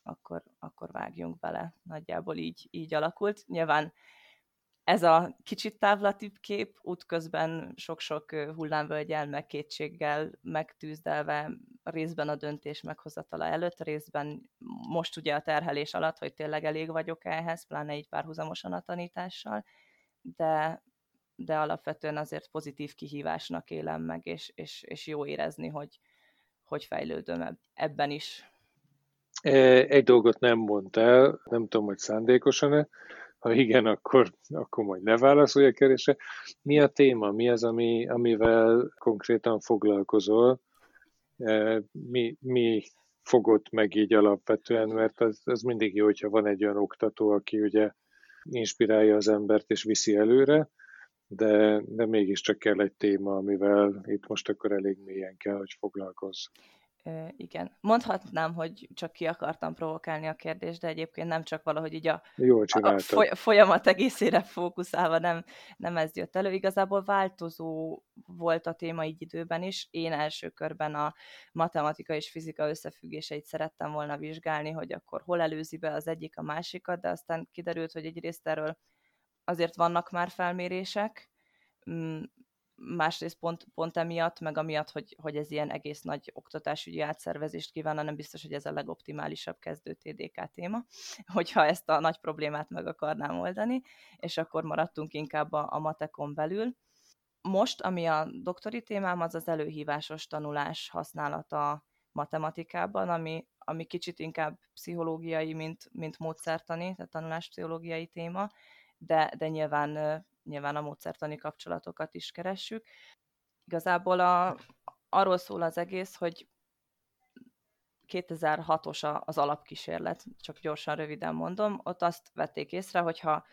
akkor, akkor vágjunk bele. Nagyjából így, így alakult. Nyilván ez a kicsit távlatibb kép, útközben sok-sok hullámvölgyel, meg kétséggel megtűzdelve részben a döntés meghozatala előtt, részben most ugye a terhelés alatt, hogy tényleg elég vagyok ehhez, pláne így párhuzamosan a tanítással, de, de alapvetően azért pozitív kihívásnak élem meg, és, és, és jó érezni, hogy, hogy fejlődöm ebben is. Egy dolgot nem mondtál, nem tudom, hogy szándékosan-e, ha igen, akkor, akkor majd ne válaszolj a kérdésre. Mi a téma? Mi az, ami, amivel konkrétan foglalkozol? E, mi, mi fogott meg így alapvetően, mert az, az mindig jó, hogyha van egy olyan oktató, aki ugye inspirálja az embert és viszi előre, de, de mégiscsak kell egy téma, amivel itt most akkor elég mélyen kell, hogy foglalkozz igen. Mondhatnám, hogy csak ki akartam provokálni a kérdést, de egyébként nem csak valahogy így a, Jól a foly- folyamat egészére fókuszálva nem, nem ez jött elő. Igazából változó volt a téma így időben is. Én első körben a matematika és fizika összefüggéseit szerettem volna vizsgálni, hogy akkor hol előzi be az egyik a másikat, de aztán kiderült, hogy egyrészt erről azért vannak már felmérések, mm, másrészt pont, pont emiatt, meg amiatt, hogy, hogy ez ilyen egész nagy oktatásügyi átszervezést kívánna, nem biztos, hogy ez a legoptimálisabb kezdő TDK téma, [LAUGHS] hogyha ezt a nagy problémát meg akarnám oldani, és akkor maradtunk inkább a, a matekon belül. Most, ami a doktori témám, az az előhívásos tanulás használata matematikában, ami, ami kicsit inkább pszichológiai, mint, mint módszertani, tehát tanuláspszichológiai téma, de, de nyilván nyilván a módszertani kapcsolatokat is keressük. Igazából a, arról szól az egész, hogy 2006-os az alapkísérlet, csak gyorsan, röviden mondom, ott azt vették észre, hogyha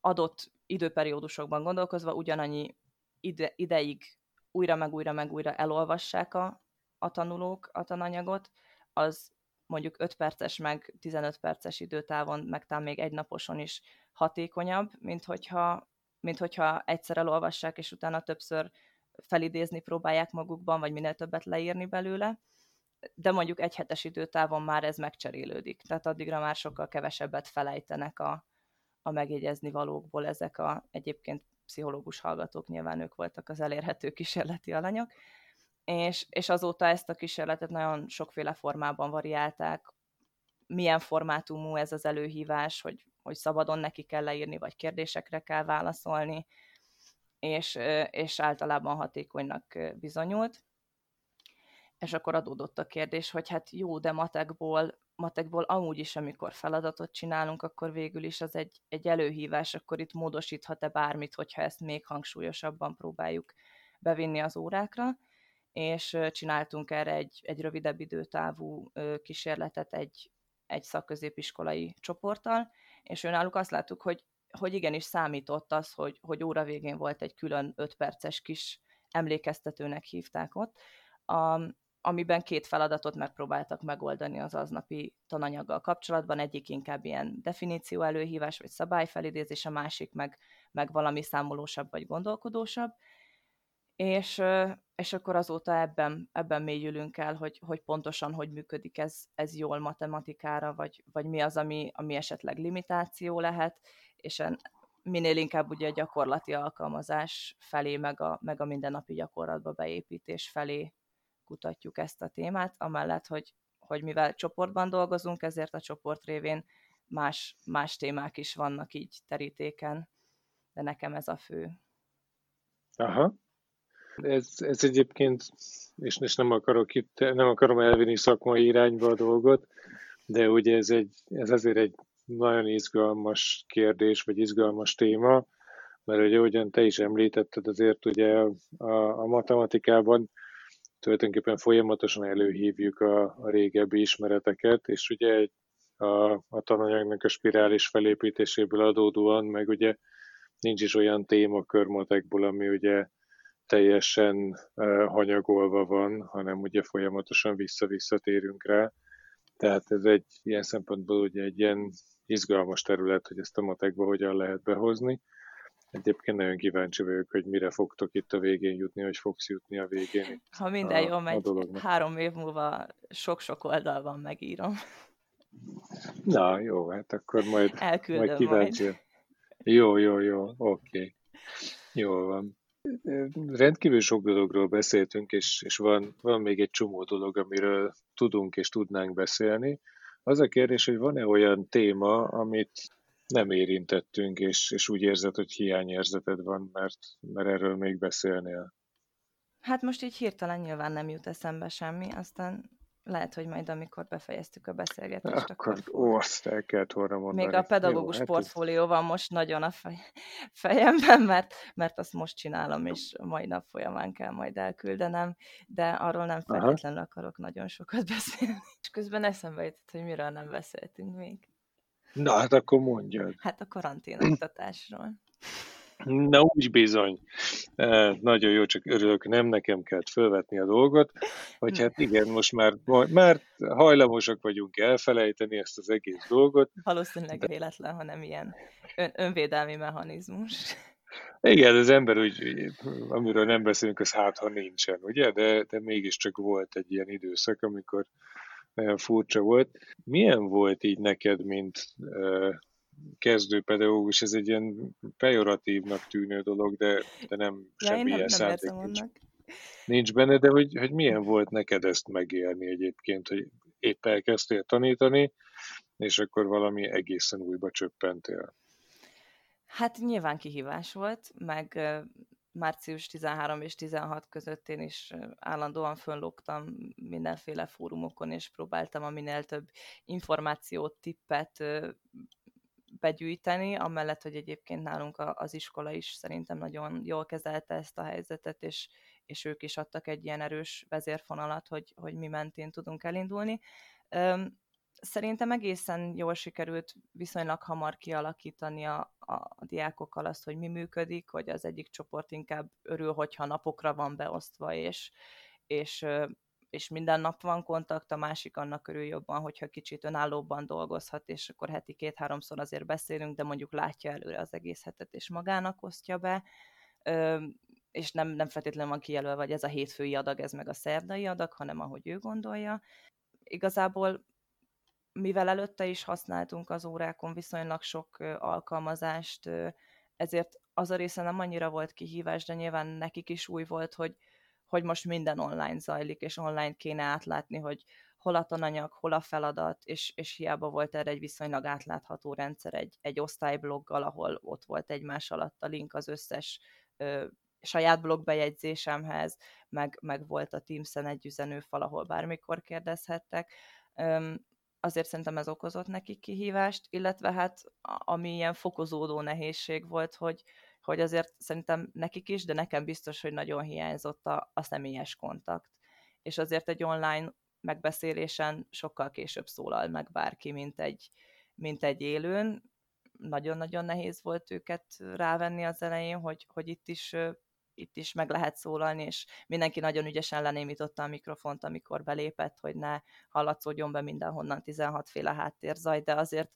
adott időperiódusokban gondolkozva ugyanannyi ide, ideig újra meg újra meg újra elolvassák a, a tanulók a tananyagot, az mondjuk 5 perces meg 15 perces időtávon, meg talán még egy naposon is hatékonyabb, mint hogyha mint hogyha egyszer elolvassák, és utána többször felidézni próbálják magukban, vagy minél többet leírni belőle, de mondjuk egy hetes időtávon már ez megcserélődik, tehát addigra már sokkal kevesebbet felejtenek a, a megjegyezni valókból ezek a egyébként pszichológus hallgatók, nyilván ők voltak az elérhető kísérleti alanyok, és, és azóta ezt a kísérletet nagyon sokféle formában variálták, milyen formátumú ez az előhívás, hogy hogy szabadon neki kell leírni, vagy kérdésekre kell válaszolni, és, és általában hatékonynak bizonyult. És akkor adódott a kérdés, hogy hát jó, de matekból, matekból amúgy is, amikor feladatot csinálunk, akkor végül is az egy, egy előhívás, akkor itt módosíthat-e bármit, hogyha ezt még hangsúlyosabban próbáljuk bevinni az órákra és csináltunk erre egy, egy rövidebb időtávú kísérletet egy, egy szakközépiskolai csoporttal, és náluk azt láttuk, hogy, hogy igenis számított az, hogy, hogy óra végén volt egy külön 5 perces kis emlékeztetőnek hívták ott, a, amiben két feladatot megpróbáltak megoldani az aznapi tananyaggal kapcsolatban, egyik inkább ilyen definíció előhívás, vagy szabályfelidézés, a másik meg, meg valami számolósabb, vagy gondolkodósabb, és, és akkor azóta ebben, ebben mélyülünk el, hogy, hogy pontosan hogy működik ez, ez jól matematikára, vagy, vagy mi az, ami, ami esetleg limitáció lehet, és en, minél inkább ugye a gyakorlati alkalmazás felé, meg a, meg a mindennapi gyakorlatba beépítés felé kutatjuk ezt a témát, amellett, hogy, hogy mivel csoportban dolgozunk, ezért a csoport révén más, más témák is vannak így terítéken, de nekem ez a fő. Aha. Ez, ez egyébként, és, és nem akarok itt, nem akarom elvinni szakmai irányba a dolgot, de ugye ez, egy, ez azért egy nagyon izgalmas kérdés, vagy izgalmas téma, mert ugye ugyan te is említetted, azért ugye a, a matematikában tulajdonképpen folyamatosan előhívjuk a, a régebbi ismereteket, és ugye a, a tananyagnak a spirális felépítéséből adódóan, meg ugye nincs is olyan témakör matekból, ami ugye teljesen hanyagolva van, hanem ugye folyamatosan vissza-visszatérünk rá. Tehát ez egy ilyen szempontból ugye egy ilyen izgalmas terület, hogy ezt a matekba hogyan lehet behozni. Egyébként nagyon kíváncsi vagyok, hogy mire fogtok itt a végén jutni, hogy fogsz jutni a végén. Ha minden jól megy, három év múlva sok-sok oldalban megírom. Na, jó, hát akkor majd, Elküldöm majd kíváncsi. Majd. Jó, jó, jó, oké. Okay. Jó van. Rendkívül sok dologról beszéltünk, és, és van, van még egy csomó dolog, amiről tudunk és tudnánk beszélni. Az a kérdés, hogy van-e olyan téma, amit nem érintettünk, és, és úgy érzed, hogy hiányérzeted van, mert, mert erről még beszélnél? Hát most így hirtelen nyilván nem jut eszembe semmi, aztán lehet, hogy majd amikor befejeztük a beszélgetést, akkor... akkor ó, azt el kellett volna mondani. Még a pedagógus Jó, hát portfólió ez... van most nagyon a fej... [LAUGHS] fejemben, mert, mert azt most csinálom, és mai nap folyamán kell majd elküldenem, de arról nem feltétlenül Aha. akarok nagyon sokat [LAUGHS] beszélni. És közben eszembe jutott, hogy miről nem beszéltünk még. Na, hát akkor mondjad. Hát a karanténoktatásról. Na úgy bizony. E, nagyon jó, csak örülök, nem nekem kellett felvetni a dolgot, hogy hát igen, most már, már hajlamosak vagyunk elfelejteni ezt az egész dolgot. Valószínűleg de... véletlen, hanem ilyen ön, önvédelmi mechanizmus. Igen, az ember úgy, amiről nem beszélünk, az hát, ha nincsen, ugye? De, de mégiscsak volt egy ilyen időszak, amikor nagyon furcsa volt. Milyen volt így neked, mint kezdőpedagógus, ez egy ilyen pejoratívnak tűnő dolog, de, de nem ja, semmi ilyen szándék nincs. nincs benne, de hogy, hogy milyen volt neked ezt megélni egyébként, hogy épp elkezdtél tanítani, és akkor valami egészen újba csöppentél. Hát nyilván kihívás volt, meg március 13 és 16 között én is állandóan föllógtam mindenféle fórumokon, és próbáltam a minél több információt, tippet begyűjteni, amellett, hogy egyébként nálunk az iskola is szerintem nagyon jól kezelte ezt a helyzetet, és, és ők is adtak egy ilyen erős vezérfonalat, hogy, hogy mi mentén tudunk elindulni. Szerintem egészen jól sikerült viszonylag hamar kialakítani a, a, a diákokkal azt, hogy mi működik, hogy az egyik csoport inkább örül, hogyha napokra van beosztva, és, és és minden nap van kontakt, a másik annak körül jobban, hogyha kicsit önállóban dolgozhat, és akkor heti két-háromszor azért beszélünk, de mondjuk látja előre az egész hetet, és magának osztja be, és nem, nem feltétlenül van kijelölve, vagy ez a hétfői adag, ez meg a szerdai adag, hanem ahogy ő gondolja. Igazából mivel előtte is használtunk az órákon viszonylag sok alkalmazást, ezért az a része nem annyira volt kihívás, de nyilván nekik is új volt, hogy hogy most minden online zajlik, és online kéne átlátni, hogy hol a tananyag, hol a feladat, és, és hiába volt erre egy viszonylag átlátható rendszer egy, egy osztálybloggal, ahol ott volt egymás alatt a link az összes ö, saját blogbejegyzésemhez, meg, meg volt a Teams-en egy üzenőfal, ahol bármikor kérdezhettek. Öm, azért szerintem ez okozott nekik kihívást, illetve hát ami ilyen fokozódó nehézség volt, hogy, hogy azért szerintem nekik is, de nekem biztos, hogy nagyon hiányzott a, a személyes kontakt. És azért egy online megbeszélésen sokkal később szólal meg bárki, mint egy, mint egy élőn. Nagyon-nagyon nehéz volt őket rávenni az elején, hogy, hogy itt is itt is meg lehet szólalni, és mindenki nagyon ügyesen lenémította a mikrofont, amikor belépett, hogy ne hallatszódjon be mindenhonnan 16 féle háttérzaj, de azért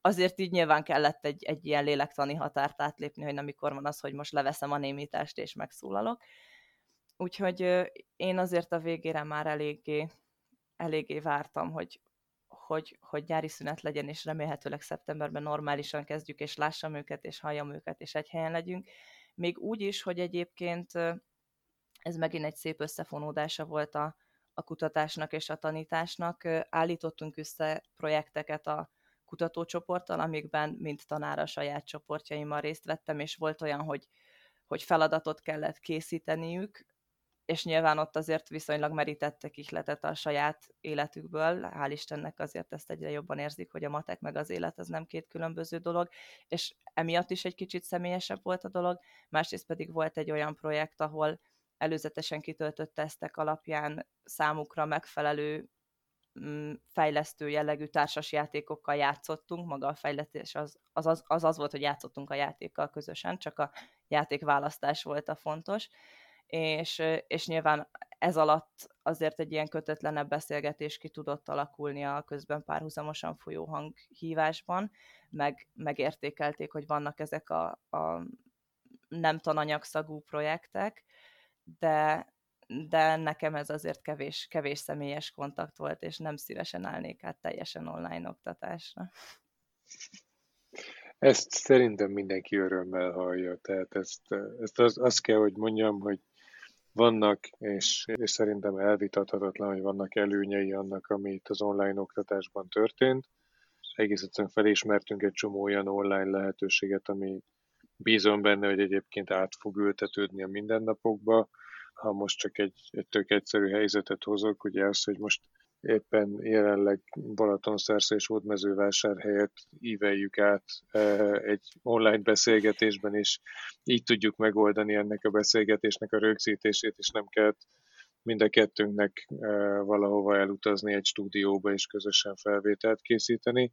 azért így nyilván kellett egy, egy ilyen lélektani határt átlépni, hogy nem mikor van az, hogy most leveszem a némítást és megszólalok. úgyhogy én azért a végére már eléggé, eléggé vártam, hogy, hogy, hogy nyári szünet legyen, és remélhetőleg szeptemberben normálisan kezdjük, és lássam őket, és halljam őket, és egy helyen legyünk. Még úgy is, hogy egyébként ez megint egy szép összefonódása volt a, a kutatásnak és a tanításnak. Állítottunk össze projekteket a kutatócsoporttal, amikben mint tanára saját csoportjaimmal részt vettem, és volt olyan, hogy, hogy feladatot kellett készíteniük, és nyilván ott azért viszonylag merítettek ihletet a saját életükből, hál' Istennek azért ezt egyre jobban érzik, hogy a matek meg az élet az nem két különböző dolog, és emiatt is egy kicsit személyesebb volt a dolog, másrészt pedig volt egy olyan projekt, ahol előzetesen kitöltött tesztek alapján számukra megfelelő fejlesztő jellegű társasjátékokkal játszottunk, maga a fejlesztés az az, az, az az volt, hogy játszottunk a játékkal közösen, csak a játékválasztás volt a fontos, és, és nyilván ez alatt azért egy ilyen kötetlenebb beszélgetés ki tudott alakulni a közben párhuzamosan folyó hanghívásban, meg megértékelték, hogy vannak ezek a, a nem tananyagszagú projektek, de, de nekem ez azért kevés, kevés személyes kontakt volt, és nem szívesen állnék át teljesen online oktatásra. Ezt szerintem mindenki örömmel hallja, tehát ezt, ezt az, kell, hogy mondjam, hogy vannak, és, és szerintem elvitathatatlan, hogy vannak előnyei annak, amit az online oktatásban történt. Egész egyszerűen felismertünk egy csomó olyan online lehetőséget, ami bízom benne, hogy egyébként át fog ültetődni a mindennapokba. Ha most csak egy, egy tök egyszerű helyzetet hozok, ugye az, hogy most éppen jelenleg Balatonszársz és helyett íveljük át e, egy online beszélgetésben, és így tudjuk megoldani ennek a beszélgetésnek a rögzítését, és nem kell mind a kettőnknek e, valahova elutazni egy stúdióba és közösen felvételt készíteni.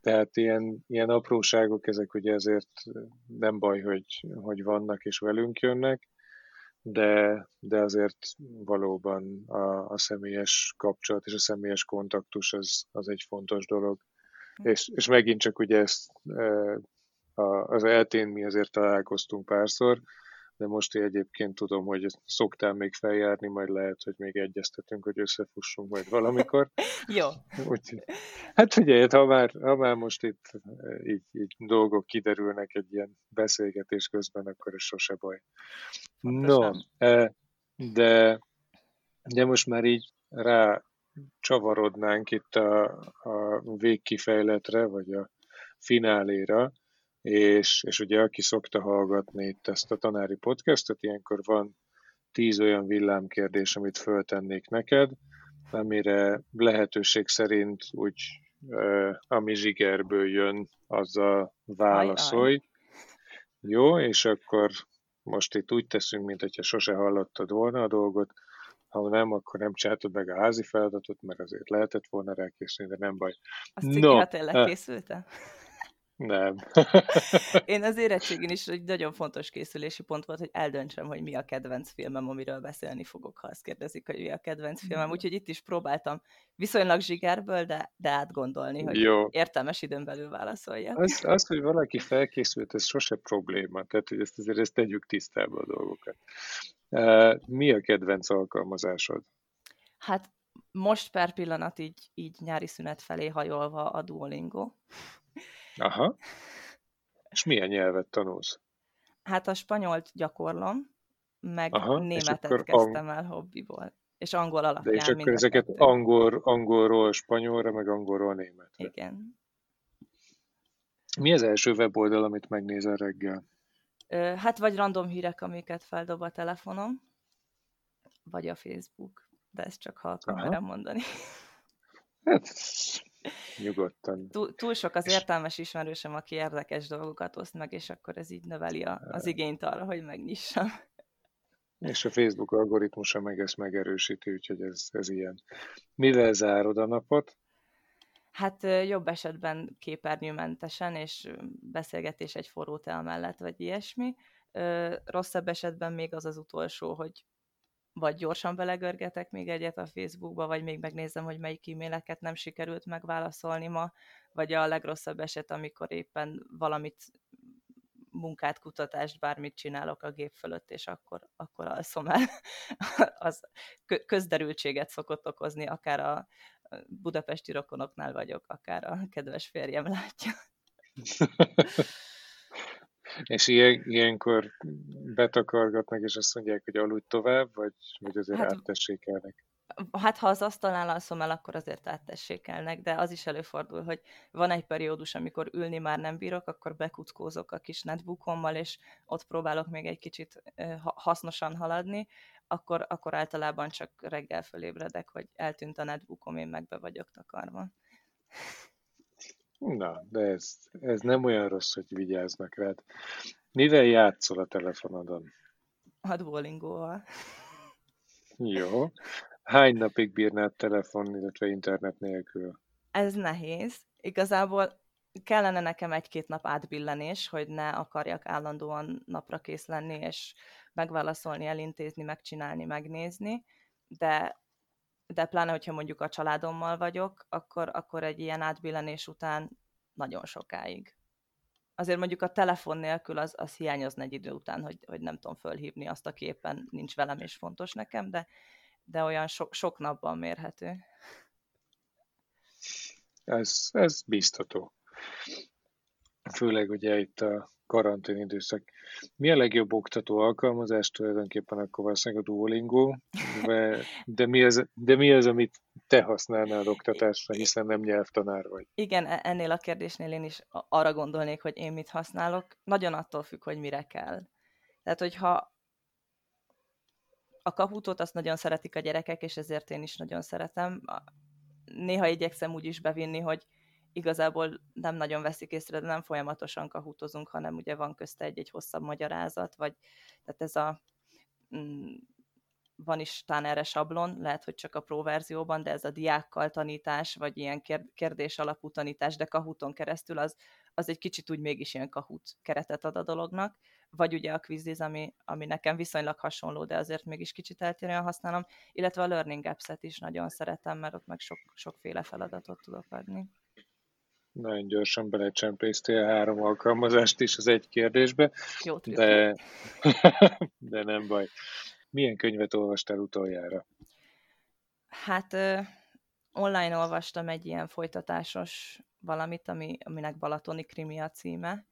Tehát ilyen, ilyen apróságok, ezek ugye ezért nem baj, hogy, hogy vannak és velünk jönnek, de, de azért valóban a, a személyes kapcsolat és a személyes kontaktus az, az egy fontos dolog. Hm. És, és megint csak ugye ezt e, az eltén mi azért találkoztunk párszor, de most én egyébként tudom, hogy szoktál még feljárni, majd lehet, hogy még egyeztetünk, hogy összefussunk majd valamikor. [LAUGHS] Jó. Úgy, hát figyelj, ha már, ha már most itt így, így dolgok kiderülnek egy ilyen beszélgetés közben, akkor ez sose baj. No, de, de most már így rá csavarodnánk itt a, a végkifejletre, vagy a fináléra, és, és ugye aki szokta hallgatni itt ezt a tanári podcastot, ilyenkor van tíz olyan villámkérdés, amit föltennék neked, amire lehetőség szerint úgy, ami zsigerből jön, az a válaszolj. Jó, és akkor most itt úgy teszünk, mint hogyha sose hallottad volna a dolgot, ha nem, akkor nem csináltad meg a házi feladatot, mert azért lehetett volna rá készülni, de nem baj. Azt no, tényleg készültem? Nem. Én az érettségén is egy nagyon fontos készülési pont volt, hogy eldöntsem, hogy mi a kedvenc filmem, amiről beszélni fogok, ha azt kérdezik, hogy mi a kedvenc filmem. Mm. Úgyhogy itt is próbáltam viszonylag zsigerből, de, de átgondolni, hogy Jó. értelmes időn belül válaszolja. Az, az, hogy valaki felkészült, ez sose probléma. Tehát, hogy ezt azért ezt tegyük tisztába a dolgokat. Mi a kedvenc alkalmazásod? Hát most per pillanat így, így nyári szünet felé hajolva a Duolingo. Aha. És milyen nyelvet tanulsz? Hát a spanyolt gyakorlom, meg Aha, németet kezdtem ang... el hobbiból. És angol alapján. De és akkor ezeket angol, angolról spanyolra, meg angolról németre. Igen. Mi az első weboldal, amit megnézel reggel? Hát vagy random hírek, amiket feldob a telefonom, vagy a Facebook, de ezt csak ha akarom mondani. Hát Nyugodtan. Túl, túl sok az értelmes ismerősöm, aki érdekes dolgokat oszt meg, és akkor ez így növeli a, az igényt arra, hogy megnyissam. És a Facebook algoritmusa meg ezt megerősíti, úgyhogy ez, ez ilyen. Mivel zárod a napot? Hát jobb esetben képernyőmentesen, és beszélgetés egy forró tea mellett, vagy ilyesmi. Rosszabb esetben még az az utolsó, hogy vagy gyorsan belegörgetek még egyet a Facebookba, vagy még megnézem, hogy melyik e-maileket nem sikerült megválaszolni ma, vagy a legrosszabb eset, amikor éppen valamit munkát, kutatást, bármit csinálok a gép fölött, és akkor, akkor alszom el. [LAUGHS] az közderültséget szokott okozni, akár a budapesti rokonoknál vagyok, akár a kedves férjem látja. [LAUGHS] És ilyen, ilyenkor betakargatnak, és azt mondják, hogy aludj tovább, vagy, vagy azért hát, áttessékelnek? Hát ha az asztalnál alszom el, akkor azért áttessékelnek, de az is előfordul, hogy van egy periódus, amikor ülni már nem bírok, akkor bekuckózok a kis netbookommal, és ott próbálok még egy kicsit hasznosan haladni, akkor, akkor általában csak reggel fölébredek, hogy eltűnt a netbookom, én meg be vagyok takarva. Na, de ez, ez nem olyan rossz, hogy vigyáznak rád. Mivel játszol a telefonodon? A Duolingo-val. Jó. Hány napig bírnád telefon, illetve internet nélkül? Ez nehéz. Igazából kellene nekem egy-két nap átbillenés, hogy ne akarjak állandóan napra kész lenni, és megválaszolni, elintézni, megcsinálni, megnézni, de, de pláne, hogyha mondjuk a családommal vagyok, akkor, akkor egy ilyen átbillenés után nagyon sokáig. Azért mondjuk a telefon nélkül az, az hiányozna egy idő után, hogy, hogy nem tudom fölhívni azt, aki éppen nincs velem és fontos nekem, de, de olyan sok, sok napban mérhető. Ez, ez biztató. Főleg ugye itt a karantén időszak. Mi a legjobb oktató alkalmazás? Tulajdonképpen akkor valószínűleg a Duolingo, de mi, az, de mi az, amit te használnál oktatásra, hiszen nem nyelvtanár vagy? Igen, e, ennél a kérdésnél én is arra gondolnék, hogy én mit használok. Nagyon attól függ, hogy mire kell. Tehát, hogyha a kaputot azt nagyon szeretik a gyerekek, és ezért én is nagyon szeretem. Néha igyekszem úgy is bevinni, hogy igazából nem nagyon veszik észre, de nem folyamatosan kahutozunk, hanem ugye van közte egy-egy hosszabb magyarázat, vagy tehát ez a mm, van is talán erre sablon, lehet, hogy csak a pro verzióban, de ez a diákkal tanítás, vagy ilyen kérdés alapú tanítás, de kahuton keresztül az, az egy kicsit úgy mégis ilyen kahut keretet ad a dolognak, vagy ugye a Quiziz, ami, ami nekem viszonylag hasonló, de azért mégis kicsit eltérően használom, illetve a Learning Apps-et is nagyon szeretem, mert ott meg sok, sokféle feladatot tudok adni. Nagyon gyorsan belecsempésztél három alkalmazást is az egy kérdésbe, Jó, de, [LAUGHS] de nem baj. Milyen könyvet olvastál utoljára? Hát online olvastam egy ilyen folytatásos valamit, ami, aminek Balatoni krimi a címe,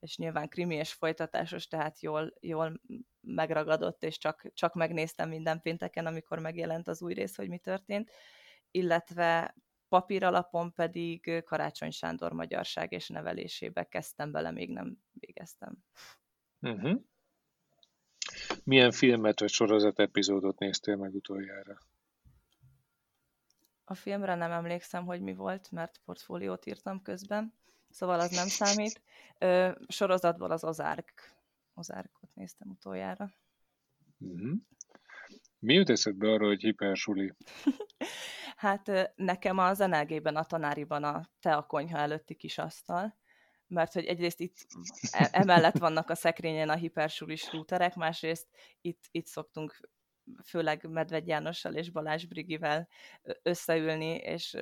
és nyilván krimi és folytatásos, tehát jól, jól megragadott, és csak, csak megnéztem minden pénteken, amikor megjelent az új rész, hogy mi történt, illetve papír alapon pedig Karácsony Sándor magyarság és nevelésébe kezdtem bele, még nem végeztem. Uh-huh. Milyen filmet vagy sorozat epizódot néztél meg utoljára? A filmre nem emlékszem, hogy mi volt, mert portfóliót írtam közben, szóval az nem számít. Ö, sorozatból az Ozárk. Ozárkot néztem utoljára. Uh-huh. Mi jut eszedbe arra, hogy hipersuli? [LAUGHS] hát nekem az NLG-ben, a tanáriban a te a konyha előtti kis asztal, mert hogy egyrészt itt e, emellett vannak a szekrényen a hipersulis rúterek, másrészt itt, itt szoktunk főleg Medvegy Jánossal és Balázs Brigivel összeülni, és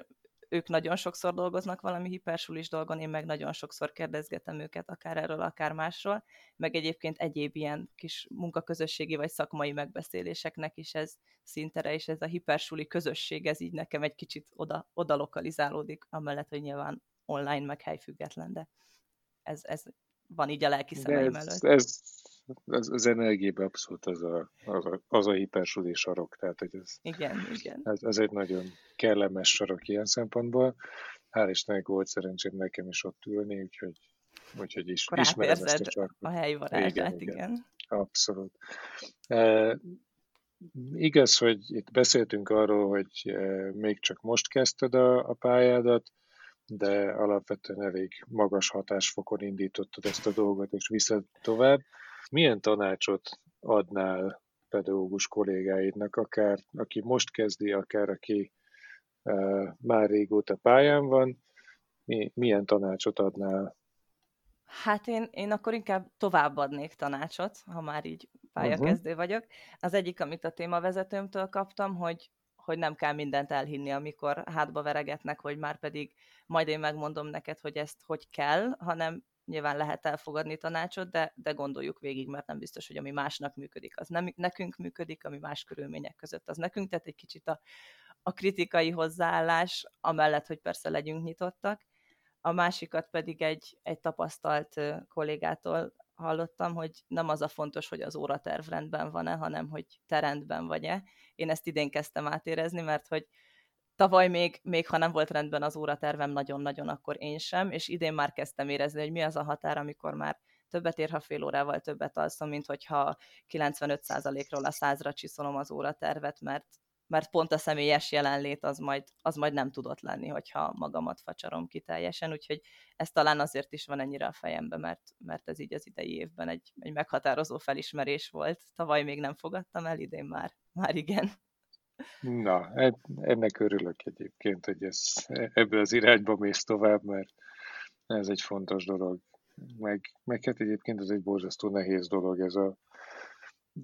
ők nagyon sokszor dolgoznak valami hipersulis dolgon, én meg nagyon sokszor kérdezgetem őket, akár erről, akár másról, meg egyébként egyéb ilyen kis munkaközösségi vagy szakmai megbeszéléseknek is ez szintere, és ez a hipersuli közösség, ez így nekem egy kicsit oda, oda lokalizálódik, amellett, hogy nyilván online meg helyfüggetlen, de ez, ez van így a lelki szemeim előtt. Ez, ez, az energiében abszolút az a, az a, az a hipersuli sarok, tehát hogy ez, igen, igen. Ez, ez egy nagyon kellemes sarok ilyen szempontból. Hál' Istennek volt szerencsém nekem is ott ülni, úgyhogy, úgyhogy is, Akkor ismerem ezt a sarkot. a helyvarázsát, igen, igen. igen. Abszolút. E, igaz, hogy itt beszéltünk arról, hogy e, még csak most kezdted a, a pályádat, de alapvetően elég magas hatásfokon indítottad ezt a dolgot, és viszed tovább. Milyen tanácsot adnál pedagógus kollégáidnak, akár aki most kezdi, akár aki uh, már régóta pályán van, mi, milyen tanácsot adnál? Hát én, én akkor inkább továbbadnék tanácsot, ha már így pályakezdő uh-huh. vagyok. Az egyik, amit a témavezetőmtől kaptam, hogy hogy nem kell mindent elhinni, amikor hátba veregetnek, hogy már pedig majd én megmondom neked, hogy ezt hogy kell, hanem nyilván lehet elfogadni tanácsot, de, de gondoljuk végig, mert nem biztos, hogy ami másnak működik, az nem nekünk működik, ami más körülmények között az nekünk, tehát egy kicsit a, a kritikai hozzáállás, amellett, hogy persze legyünk nyitottak. A másikat pedig egy, egy tapasztalt kollégától hallottam, hogy nem az a fontos, hogy az óraterv rendben van-e, hanem hogy te rendben vagy-e. Én ezt idén kezdtem átérezni, mert hogy tavaly még, még ha nem volt rendben az óratervem nagyon-nagyon, akkor én sem, és idén már kezdtem érezni, hogy mi az a határ, amikor már többet ér, ha fél órával többet alszom, mint hogyha 95%-ról a 100-ra csiszolom az óratervet, mert, mert pont a személyes jelenlét az majd, az majd nem tudott lenni, hogyha magamat facsarom ki teljesen, úgyhogy ez talán azért is van ennyire a fejemben, mert, mert ez így az idei évben egy, egy meghatározó felismerés volt. Tavaly még nem fogadtam el, idén már, már igen. Na, ennek örülök egyébként, hogy ez, ebből az irányba mész tovább, mert ez egy fontos dolog. Meg, meg hát egyébként ez egy borzasztó nehéz dolog, ez a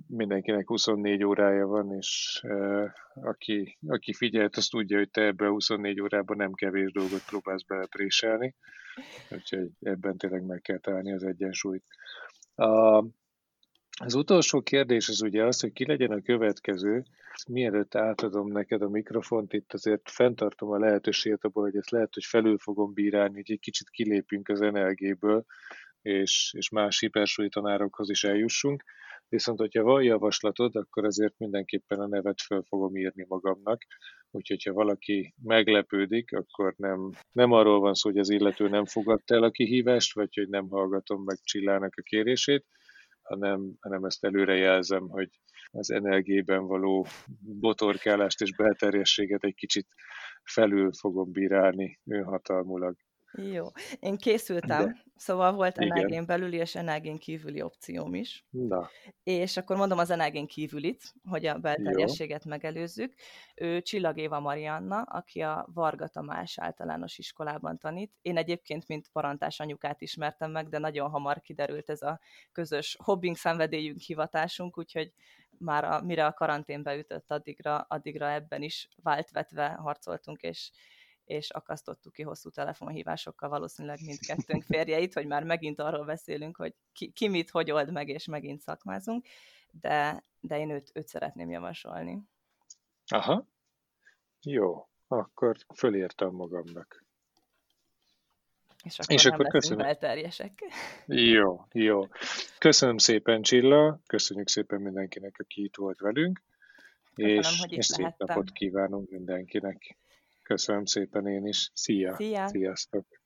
mindenkinek 24 órája van, és uh, aki, aki figyelt, az tudja, hogy te ebben a 24 órában nem kevés dolgot próbálsz belepréselni, úgyhogy ebben tényleg meg kell találni az egyensúlyt. A, az utolsó kérdés az ugye az, hogy ki legyen a következő. Mielőtt átadom neked a mikrofont, itt azért fenntartom a lehetőséget abból, hogy ezt lehet, hogy felül fogom bírálni, hogy egy kicsit kilépünk az NLG-ből, és, és más hipersúlyi tanárokhoz is eljussunk. Viszont, hogyha van javaslatod, akkor azért mindenképpen a nevet föl fogom írni magamnak. Úgyhogy, ha valaki meglepődik, akkor nem, nem arról van szó, hogy az illető nem fogadta el a kihívást, vagy hogy nem hallgatom meg Csillának a kérését, hanem, hanem ezt előre jelzem, hogy az NLG-ben való botorkálást és belterjességet egy kicsit felül fogom bírálni önhatalmulag. Jó, én készültem, De. szóval volt NLG-n belüli és NLG-n kívüli opcióm is. Na. És akkor mondom az NLG-n kívülit, hogy a belterjességet Jó. megelőzzük. Ő Csillag Éva Marianna, aki a Varga Tamás általános iskolában tanít. Én egyébként, mint parantás anyukát ismertem meg, de nagyon hamar kiderült ez a közös hobbing szenvedélyünk, hivatásunk, úgyhogy már a, mire a karantén beütött, addigra, addigra ebben is váltvetve harcoltunk, és és akasztottuk ki hosszú telefonhívásokkal valószínűleg mindkettőnk férjeit, hogy már megint arról beszélünk, hogy ki, ki mit, hogy old meg, és megint szakmázunk, de, de én őt, őt szeretném javasolni. Aha, jó, akkor fölírtam magamnak. És akkor, és akkor köszönöm. elterjesek. Jó, jó. Köszönöm szépen, Csilla, köszönjük szépen mindenkinek, aki itt volt velünk, köszönöm, és, hogy és szép napot kívánunk mindenkinek. Köszönöm szépen én is. Szia! Szia. Sziasztok!